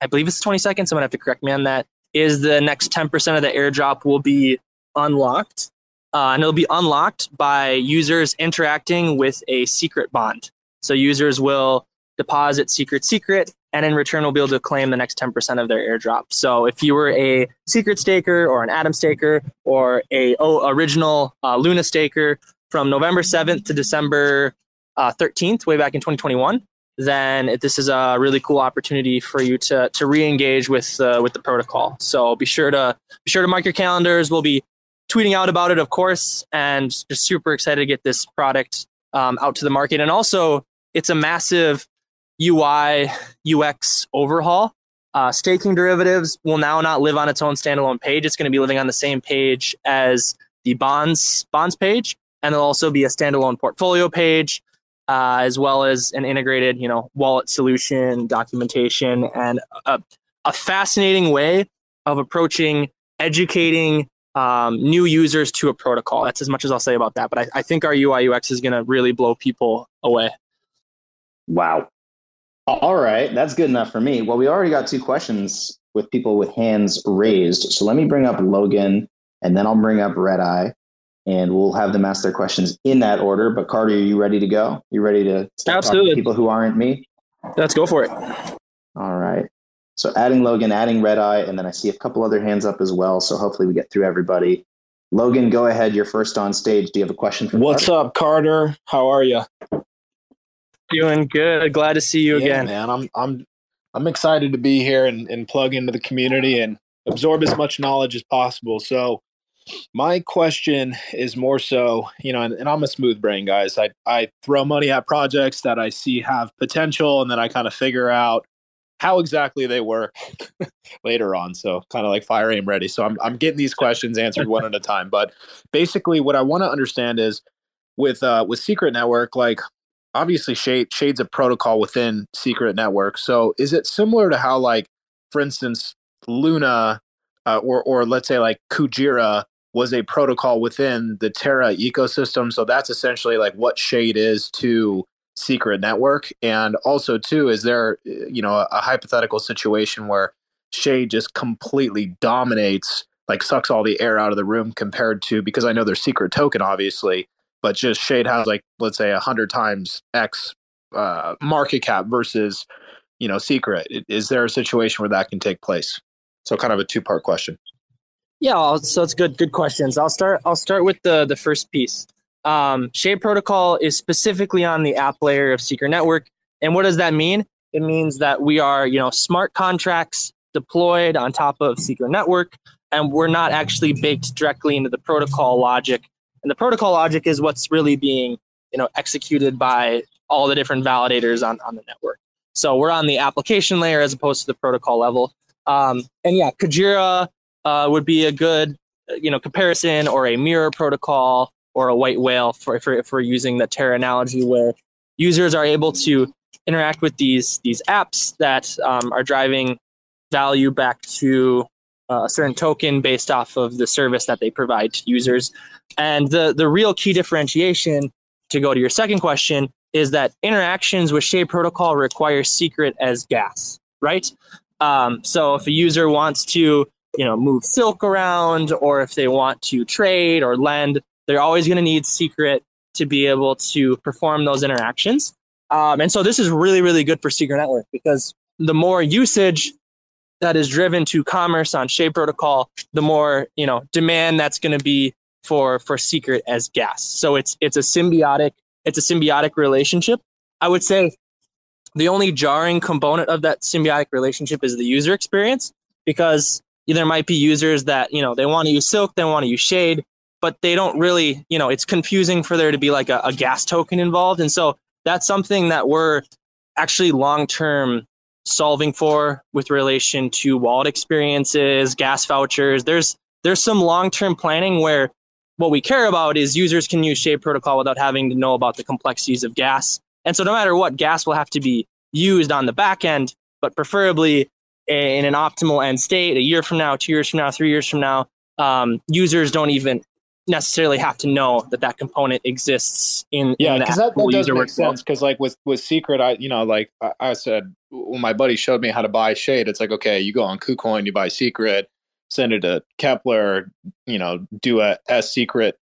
I believe it's the 22nd, someone have to correct me on that, is the next 10% of the airdrop will be unlocked uh, and it'll be unlocked by users interacting with a secret bond. So users will deposit secret secret, and in return will be able to claim the next 10% of their airdrop. So if you were a secret staker or an Atom staker or a oh, original uh, Luna staker from November 7th to December uh, 13th, way back in 2021, then this is a really cool opportunity for you to to re-engage with uh, with the protocol. So be sure to be sure to mark your calendars. We'll be tweeting out about it, of course, and just super excited to get this product um, out to the market. And also, it's a massive UI UX overhaul. Uh, staking derivatives will now not live on its own standalone page. It's going to be living on the same page as the bonds bonds page, and there'll also be a standalone portfolio page, uh, as well as an integrated, you know, wallet solution, documentation, and a, a fascinating way of approaching educating um, new users to a protocol. That's as much as I'll say about that. But I, I think our UI UX is going to really blow people away. Wow. All right. That's good enough for me. Well, we already got two questions with people with hands raised. So let me bring up Logan and then I'll bring up Red Eye and we'll have them ask their questions in that order. But Carter, are you ready to go? You ready to Absolutely. To people who aren't me? Let's go for it. All right. So adding Logan, adding Red Eye, and then I see a couple other hands up as well. So hopefully we get through everybody. Logan, go ahead. You're first on stage. Do you have a question for What's Carter? up, Carter? How are you? Doing good. Glad to see you yeah, again. man. I'm I'm I'm excited to be here and, and plug into the community and absorb as much knowledge as possible. So my question is more so, you know, and, and, I'm a smooth brain, guys. I, I throw money at projects that I see have potential and then I kind of figure out how exactly they work later on. So kind of like fire aim ready. So I'm, I'm getting these questions answered one at a time. But basically what I want to understand is with uh with secret network, like obviously shade shades a protocol within secret network. So is it similar to how like, for instance, Luna uh, or or let's say like Kujira was a protocol within the Terra ecosystem. So that's essentially like what Shade is to Secret Network. And also, too, is there you know a, a hypothetical situation where Shade just completely dominates, like sucks all the air out of the room compared to because I know there's secret token, obviously, but just Shade has like let's say a hundred times X uh, market cap versus you know secret. Is there a situation where that can take place? So kind of a two part question. Yeah, so it's good. Good questions. I'll start. I'll start with the the first piece. Um, Shade Protocol is specifically on the app layer of Secret Network, and what does that mean? It means that we are, you know, smart contracts deployed on top of Secret Network, and we're not actually baked directly into the protocol logic. And the protocol logic is what's really being, you know, executed by all the different validators on, on the network. So we're on the application layer as opposed to the protocol level. Um, and yeah, Kujira uh, would be a good you know comparison or a mirror protocol or a white whale for, if we're using the Terra analogy where users are able to interact with these these apps that um, are driving value back to uh, a certain token based off of the service that they provide to users. And the the real key differentiation to go to your second question is that interactions with Shade Protocol require secret as gas, right? Um, so if a user wants to you know move silk around or if they want to trade or lend they're always going to need secret to be able to perform those interactions. Um, and so this is really really good for secret network because the more usage that is driven to commerce on shade protocol the more you know demand that's going to be for for secret as gas. So it's it's a symbiotic it's a symbiotic relationship. I would say the only jarring component of that symbiotic relationship is the user experience because there might be users that you know they want to use silk they want to use shade but they don't really you know it's confusing for there to be like a, a gas token involved. And so that's something that we're actually long term solving for with relation to wallet experiences gas vouchers. There's there's some long term planning where what we care about is users can use shade protocol without having to know about the complexities of gas. And so no matter what gas will have to be used on the back end but preferably in an optimal end state a year from now, two years from now, three years from now, um, users don't even necessarily have to know that that component exists in yeah because that, that does make sense because like with with secret i you know like I, I, said when my buddy showed me how to buy shade it's like okay you go on kucoin you buy secret send it to Keplr you know do a s secret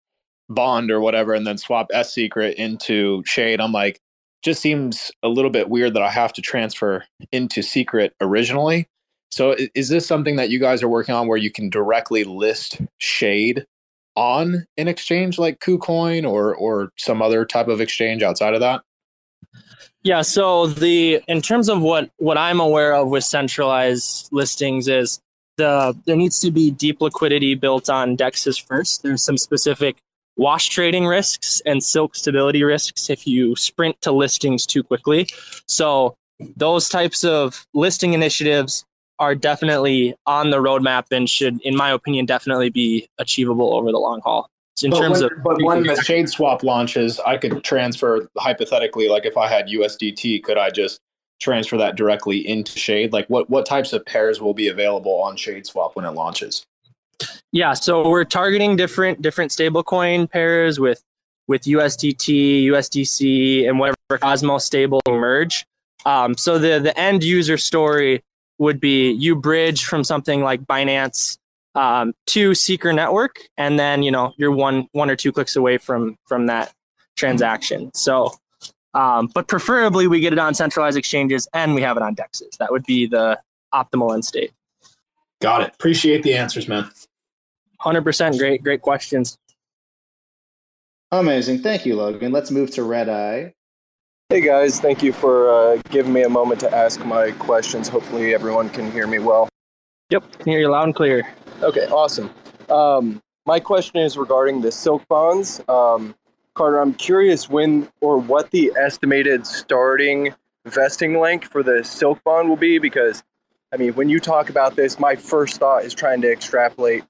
bond or whatever and then swap s secret into shade. I'm like just seems a little bit weird that I have to transfer into secret originally. So is this something that you guys are working on where you can directly list shade on an exchange like KuCoin or or some other type of exchange outside of that? Yeah, so the in terms of what what I'm aware of with centralized listings is the there needs to be deep liquidity built on dexes first. There's some specific wash trading risks and silk stability risks if you sprint to listings too quickly. So those types of listing initiatives are definitely on the roadmap and should, in my opinion, definitely be achievable over the long haul. So in but terms when, of but when the shade swap launches, I could transfer hypothetically, like if I had USDT, could I just transfer that directly into Shade? Like what what types of pairs will be available on Shade Swap when it launches? Yeah, so we're targeting different different stablecoin pairs with with USDT, USDC, and whatever Cosmos stable merge. Um, so the the end user story would be you bridge from something like Binance um, to Secret Network, and then you know you're one one or two clicks away from from that transaction. So, um, but preferably we get it on centralized exchanges and we have it on dexes. That would be the optimal end state. Got it. Appreciate the answers, man. 100% great, great questions. Amazing. Thank you, Logan. Let's move to Red Eye. Hey guys, thank you for uh, giving me a moment to ask my questions. Hopefully, everyone can hear me well. Yep, can hear you loud and clear. Okay, awesome. Um, my question is regarding the silk bonds. Um, Carter, I'm curious when or what the estimated starting vesting length for the silk bond will be because, I mean, when you talk about this, my first thought is trying to extrapolate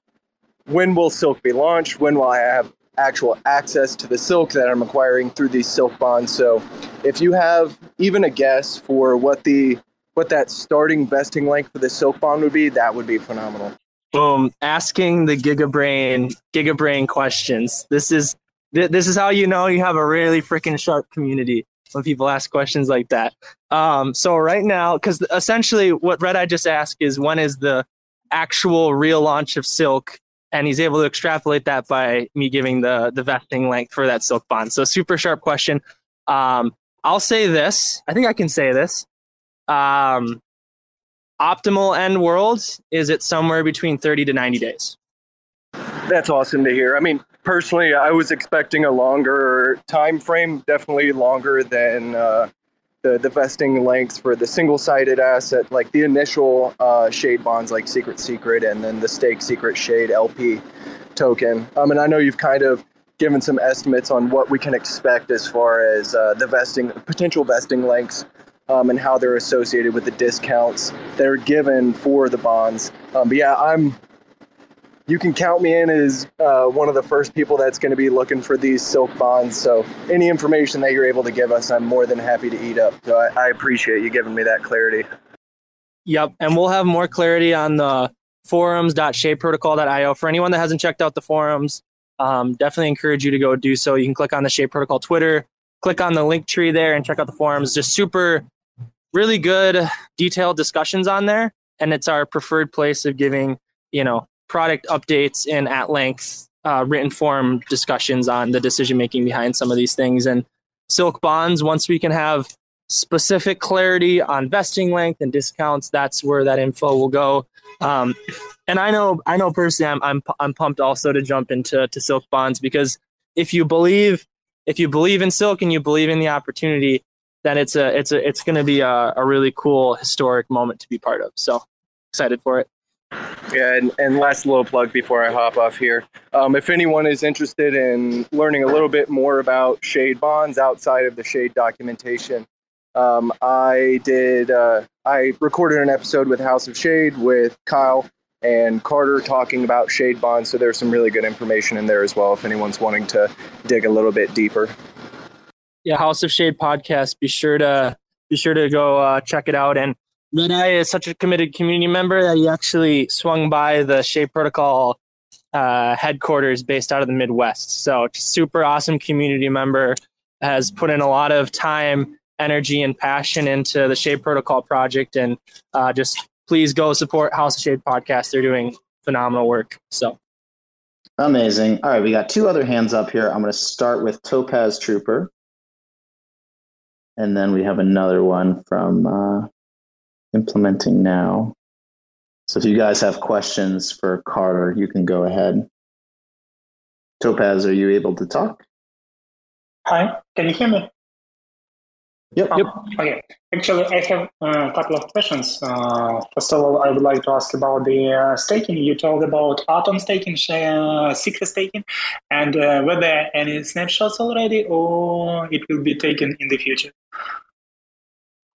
when will silk be launched? When will I have actual access to the silk that I'm acquiring through these silk bonds? So, if you have even a guess for what the what that starting vesting length for the silk bond would be, that would be phenomenal. Boom! Asking the gigabrain gigabrain questions. This is this is how you know you have a really freaking sharp community when people ask questions like that. Um, so right now, because essentially what Red Eye just asked is when is the actual real launch of Silk and he's able to extrapolate that by me giving the the vesting length for that silk bond. So super sharp question. Um, I'll say this. I think I can say this. Um, optimal end world is it somewhere between 30 to 90 days. That's awesome to hear. I mean, personally, I was expecting a longer time frame, definitely longer than uh, the, the vesting lengths for the single sided asset, like the initial uh, shade bonds like Secret Secret and then the Stake Secret Shade LP token. Um, and I know you've kind of given some estimates on what we can expect as far as uh, the vesting, potential vesting lengths. Um, and how they're associated with the discounts that are given for the bonds. Um, but yeah, I'm you can count me in as uh, one of the first people that's going to be looking for these silk bonds. So any information that you're able to give us, I'm more than happy to eat up. So I, I appreciate you giving me that clarity. Yep, and we'll have more clarity on the forums.shadeprotocol.io. For anyone that hasn't checked out the forums, um, definitely encourage you to go do so. You can click on the Shade Protocol Twitter, click on the link tree there, and check out the forums. Just super, really good, detailed discussions on there, and it's our preferred place of giving you know product updates and at length uh, written form discussions on the decision making behind some of these things. And Silk bonds, once we can have specific clarity on vesting length and discounts, that's where that info will go. Um, and I know, I know personally, I'm, I'm, I'm pumped also to jump into to Silk bonds because if you believe, if you believe in Silk and you believe in the opportunity, then it's a, it's a, it's going to be a, a really cool historic moment to be part of. So excited for it. Yeah, and, and last little plug before I hop off here. Um, if anyone is interested in learning a little bit more about shade bonds outside of the shade documentation, um, I did. Uh, I recorded an episode with House of Shade with Kyle and Carter talking about shade bonds. So there's some really good information in there as well. If anyone's wanting to dig a little bit deeper. Yeah, House of Shade podcast. Be sure to be sure to go uh, check it out and Red is such a committed community member that he actually swung by the Shade Protocol uh, headquarters based out of the Midwest. So, super awesome community member has put in a lot of time, energy, and passion into the Shade Protocol project. And uh, just please go support House of Shade podcast. They're doing phenomenal work. So, amazing. All right, we got two other hands up here. I'm going to start with Topaz Trooper. And then we have another one from uh, implementing now. So if you guys have questions for Carter, you can go ahead. Topaz, are you able to talk? Hi, can you hear me? Yep. yep. Okay. Actually, I have a couple of questions. Uh, first of all, I would like to ask about the uh, staking. You told about Atom staking, uh, secret staking, and uh, were there any snapshots already, or it will be taken in the future?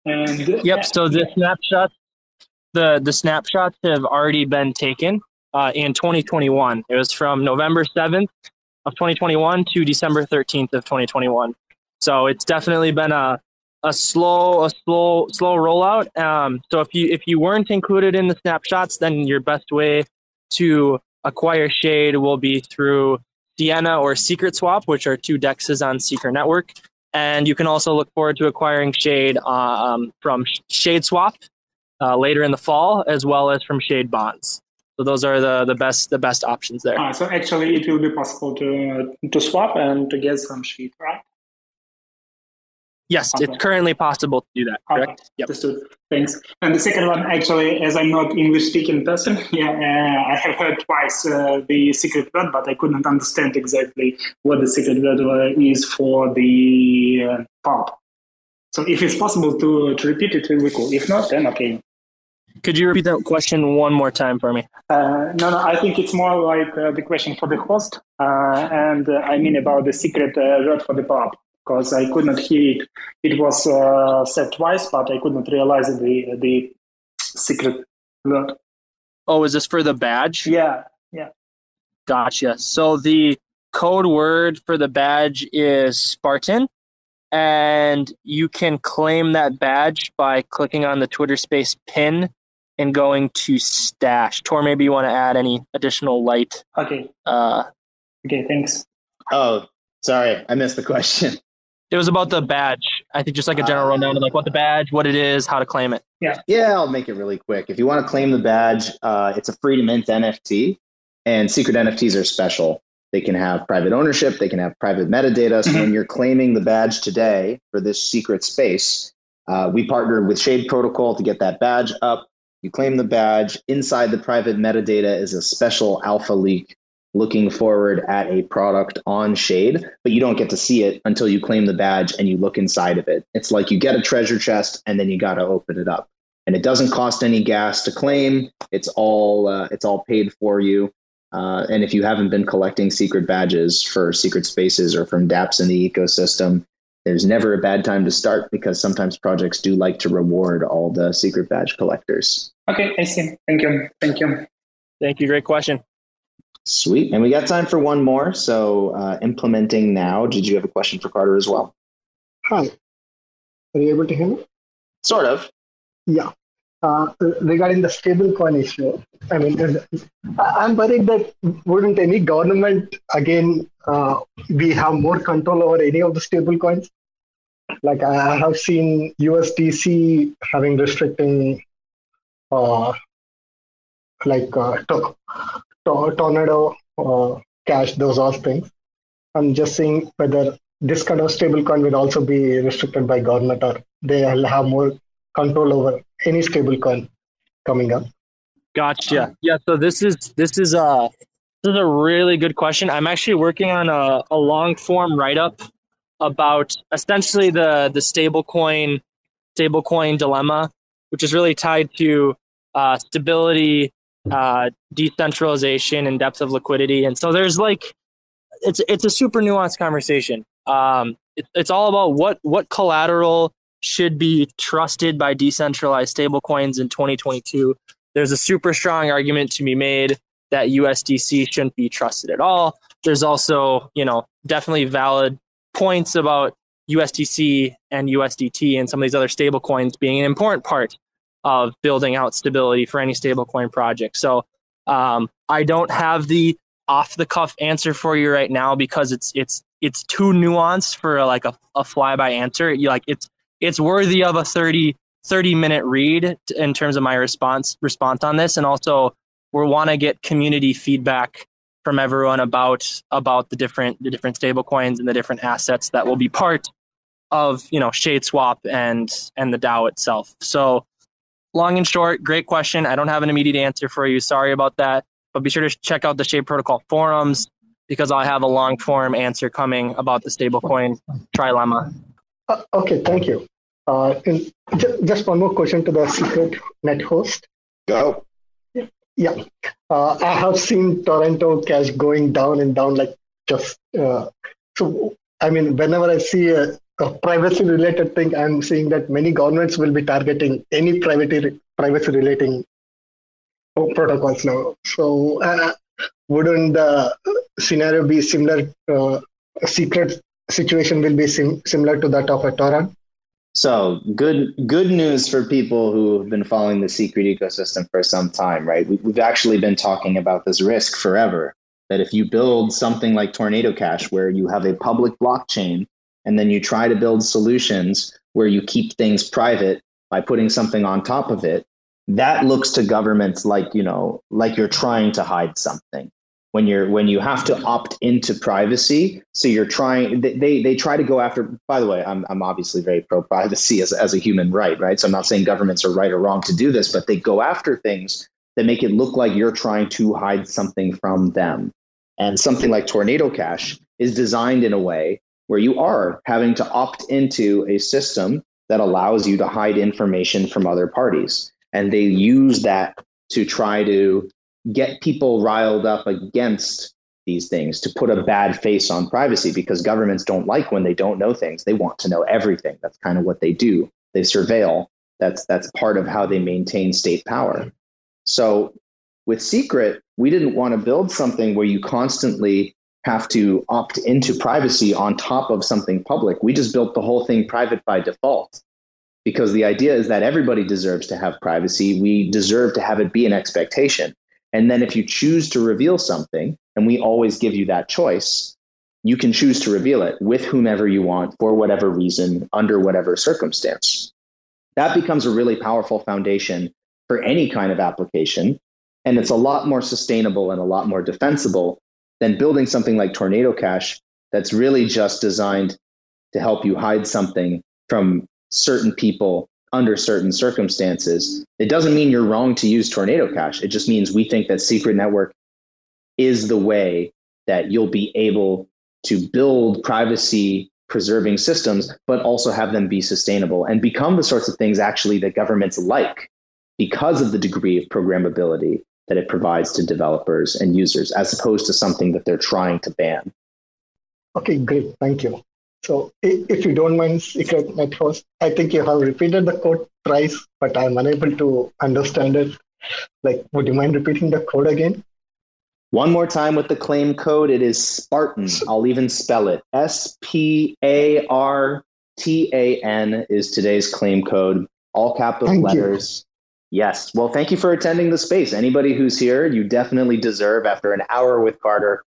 And yep. So the snapshots, the the snapshots have already been taken uh, in 2021. It was from November 7th of 2021 to December 13th of 2021. So it's definitely been a a slow a slow slow rollout. Um, so if you if you weren't included in the snapshots, then your best way to acquire shade will be through Sienna or Secret Swap, which are two dexes on Secret Network. And you can also look forward to acquiring Shade um, from Shade Swap uh, later in the fall, as well as from Shade Bonds. So those are the, the best the best options there. Ah, so actually, it will be possible to to swap and to get some Shade, right? Yes, okay. it's currently possible to do that. Correct. Okay. Yep. Understood. Thanks. And the second one, actually, as I'm not English speaking person, yeah, uh, I have heard twice uh, the secret word, but I couldn't understand exactly what the secret word is for the uh, pulp. So if it's possible to, to repeat it, it will be cool. If not, then okay. Could you repeat that question one more time for me? Uh, no, no, I think it's more like uh, the question for the host. Uh, and uh, I mean about the secret uh, word for the pub, because I could not hear it. It was uh, said twice, but I could not realize the, the secret word. Oh, is this for the badge? Yeah, yeah. Gotcha. So the code word for the badge is Spartan and you can claim that badge by clicking on the Twitter Space pin and going to Stashh. Tor, maybe you want to add any additional light. Okay. Uh, okay, thanks. Oh, sorry, I missed the question. It was about the badge. I think just like a general rundown of like what the badge, what it is, how to claim it. Yeah. Yeah, I'll make it really quick. If you want to claim the badge, uh, it's a free to mint NFT, and secret NFTs are special. They can have private ownership, they can have private metadata. So when you're claiming the badge today for this secret space, uh, we partnered with Shade Protocol to get that badge up. You claim the badge. Inside the private metadata is a special alpha leak looking forward at a product on Shade, but you don't get to see it until you claim the badge and you look inside of it. It's like you get a treasure chest and then you got to open it up. And it doesn't cost any gas to claim. It's all uh, it's all paid for you. Uh, and if you haven't been collecting secret badges for secret spaces or from dApps in the ecosystem, there's never a bad time to start because sometimes projects do like to reward all the secret badge collectors. Okay, I see. Thank you. Thank you. Thank you. Great question. Sweet. And we got time for one more. So, uh, implementing now, did you have a question for Carter as well? Hi. Are you able to hear me? Sort of. Yeah uh, regarding the stablecoin issue. I mean, I'm worried that wouldn't any government again uh, we have more control over any of the stablecoins? Like I have seen USDC having restricting, uh, like uh, to- to- tornado uh, cash, those all things. I'm just seeing whether this kind of stablecoin will also be restricted by government or they'll have more control over any stablecoin coming up? Gotcha. Yeah. So this is this is a this is a really good question. I'm actually working on a, a long form write up about essentially the the stablecoin stablecoin dilemma, which is really tied to uh, stability, uh, decentralization, and depth of liquidity. And so there's like it's it's a super nuanced conversation. Um, it, it's all about what what collateral should be trusted by decentralized stablecoins in 2022. There's a super strong argument to be made that USDC shouldn't be trusted at all. There's also, you know, definitely valid points about USDC and USDT and some of these other stablecoins being an important part of building out stability for any stablecoin project. So um, I don't have the off the cuff answer for you right now because it's it's it's too nuanced for like a, a flyby answer. You like it's it's worthy of a 30, 30 minute read in terms of my response response on this and also we want to get community feedback from everyone about about the different the different stable coins and the different assets that will be part of you know shade swap and and the dao itself so long and short great question i don't have an immediate answer for you sorry about that but be sure to check out the Shade protocol forums because i have a long form answer coming about the stablecoin trilemma uh, okay thank you uh, in, just one more question to the secret net host. Go. Yeah. Uh, I have seen Tornado cash going down and down like just. Uh, so, I mean, whenever I see a, a privacy related thing, I'm seeing that many governments will be targeting any privacy, privacy relating protocols now. So, uh, wouldn't the scenario be similar? Uh, secret situation will be sim- similar to that of a torrent? So good good news for people who have been following the secret ecosystem for some time, right? We, we've actually been talking about this risk forever. That if you build something like Tornado Cash, where you have a public blockchain, and then you try to build solutions where you keep things private by putting something on top of it, that looks to governments like you know, like you're trying to hide something. when you're when you have to opt into privacy so you're trying they they try to go after by the way i'm, I'm obviously very pro privacy as, as a human right right? So i'm not saying governments are right or wrong to do this but they go after things that make it look like you're trying to hide something from them. And something like tornado cash is designed in a way where you are having to opt into a system that allows you to hide information from other parties. And they use that to try to get people riled up against these things to put a bad face on privacy because governments don't like when they don't know things. They want to know everything. That's kind of what they do. They surveil. That's that's part of how they maintain state power. So with secret we didn't want to build something where you constantly have to opt into privacy on top of something public we just built the whole thing private by default because the idea is that everybody deserves to have privacy we deserve to have it be an expectation and then if you choose to reveal something, and we always give you that choice, you can choose to reveal it with whomever you want for whatever reason, under whatever circumstance. That becomes a really powerful foundation for any kind of application. And it's a lot more sustainable and a lot more defensible than building something like Tornado Cash that's really just designed to help you hide something from certain people under certain circumstances. It doesn't mean you're wrong to use Tornado Cash. It just means we think that Secret Network is the way that you'll be able to build privacy preserving systems, but also have them be sustainable and become the sorts of things actually that governments like because of the degree of programmability that it provides to developers and users, as opposed to something that they're trying to ban. Okay, great. Thank you. So if you don't mind, Secret Network, I think you have repeated the code thrice, but I'm unable to understand it. Like, would you mind repeating the code again? One more time with the claim code. It is Spartan. I'll even spell it. S P A R T A N is today's claim code. All capital thank letters. Yes. Well, thank you for attending the space. Anybody who's here, you definitely deserve, after an hour with Carter,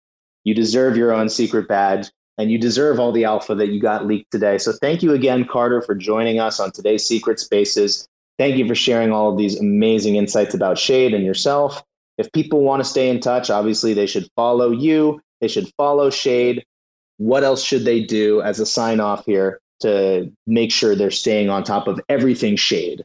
you deserve your own secret badge and you deserve all the alpha that you got leaked today. So thank you again, Carter, for joining us on today's Secret Spaces. Thank you for sharing all of these amazing insights about Shade and yourself. If people want to stay in touch, obviously they should follow you. They should follow Shade. What else should they do as a sign off here to make sure they're staying on top of everything Shade?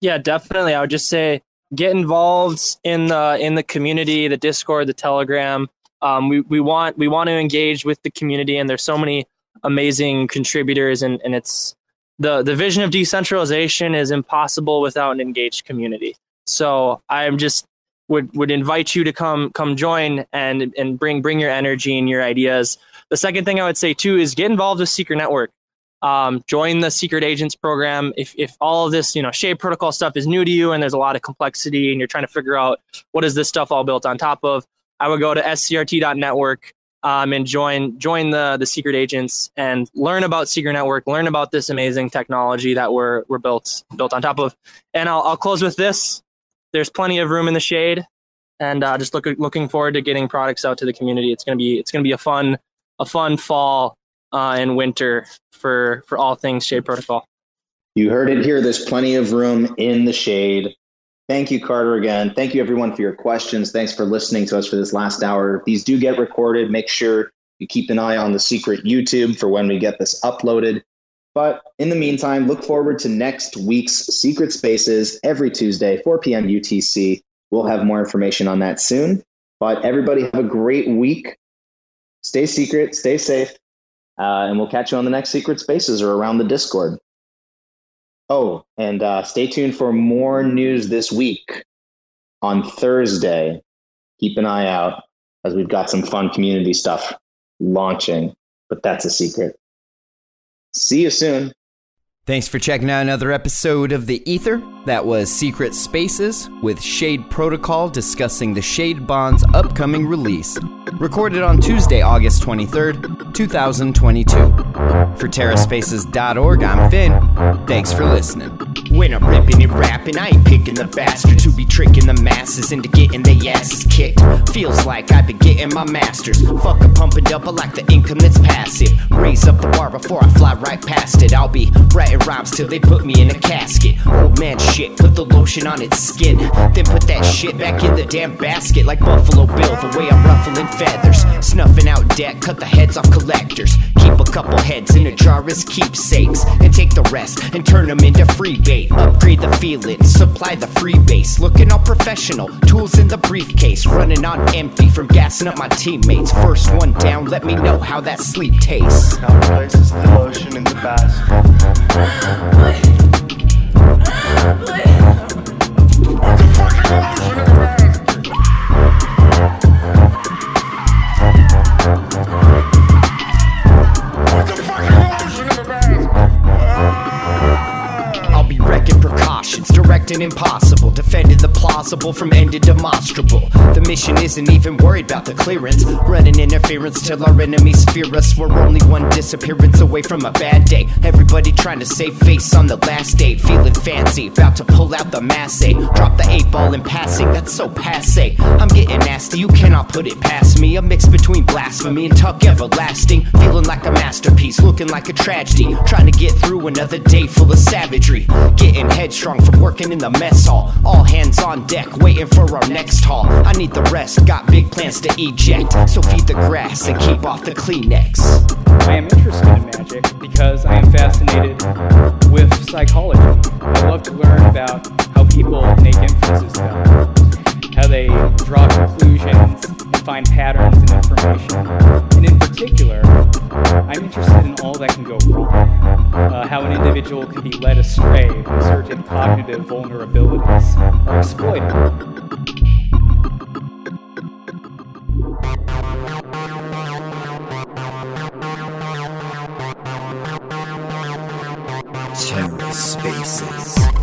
Yeah, definitely. I would just say get involved in the in the community, the Discord, the Telegram. Um, we, we want we want to engage with the community, and there's so many amazing contributors, and, and it's the the vision of decentralization is impossible without an engaged community. So I'm just would would invite you to come come join and and bring bring your energy and your ideas. The second thing I would say too is get involved with Secret Network. Um, join the Secret Agents program. If if all of this you know Shade Protocol stuff is new to you and there's a lot of complexity and you're trying to figure out what is this stuff all built on top of, I would go to scrt.network um, and join join the the secret agents and learn about secret network learn about this amazing technology that we're we're built built on top of. And i'll, I'll close with this. There's plenty of room in the shade and uh, just look, looking forward to getting products out to the community. It's going to be it's to be a fun a fun fall uh, and winter for for all things shade protocol you heard it here there's plenty of room in the shade Thank you, Carter, again. Thank you, everyone, for your questions. Thanks for listening to us for this last hour. These do get recorded. Make sure you keep an eye on the secret YouTube for when we get this uploaded. But in the meantime, look forward to next week's Secret Spaces every Tuesday, 4 p.m. UTC. We'll have more information on that soon. But everybody have a great week. Stay secret, stay safe, uh, and we'll catch you on the next Secret Spaces or around the Discord. Oh, and uh, stay tuned for more news this week on Thursday. Keep an eye out as we've got some fun community stuff launching, but that's a secret. See you soon. Thanks for checking out another episode of The Ether. That was Secret Spaces with Shade Protocol discussing the Shade Bond's upcoming release. Recorded on Tuesday, August 23rd, 2022. For TerraSpaces.org, I'm Finn. Thanks for listening. When I'm ripping and rapping, I ain't picking the bastards who be tricking the masses into getting their asses kicked. Feels like I've been getting my masters. Fuck a pumping double like the income that's passive. Raise up the bar before I fly right past it. I'll be writing rhymes till they put me in a casket. Old man shit, put the lotion on its skin. Then put that shit back in the damn basket like Buffalo Bill. The way I'm ruffling feathers, snuffing out debt, cut the heads off collectors. Keep a couple heads in a jar as keepsakes, and take the rest and turn them into free bait. Upgrade the feeling, supply the free base. Looking all professional, tools in the briefcase. Running on empty from gassing up my teammates. First one down, let me know how that sleep tastes. Now the lotion in the basket. Precautions, and impossible, defending the plausible from ending demonstrable. The mission isn't even worried about the clearance, running interference till our enemies fear us. We're only one disappearance away from a bad day. Everybody trying to save face on the last day, feeling fancy, about to pull out the mass A. Drop the eight ball in passing, that's so passe. I'm getting nasty, you cannot put it past me. A mix between blasphemy and tuck everlasting, feeling like a masterpiece, looking like a tragedy. Trying to get through another day full of savagery. Getting headstrong working in the mess hall. All hands on deck, waiting for our next haul. I need the rest, got big plans to eject. So feed the grass and keep off the Kleenex. I am interested in magic because I am fascinated with psychology. I love to learn about how people make inferences how they draw conclusions find patterns and information. And in particular, I'm interested in all that can go wrong, uh, how an individual can be led astray by certain cognitive vulnerabilities or exploited. TerraSpaces.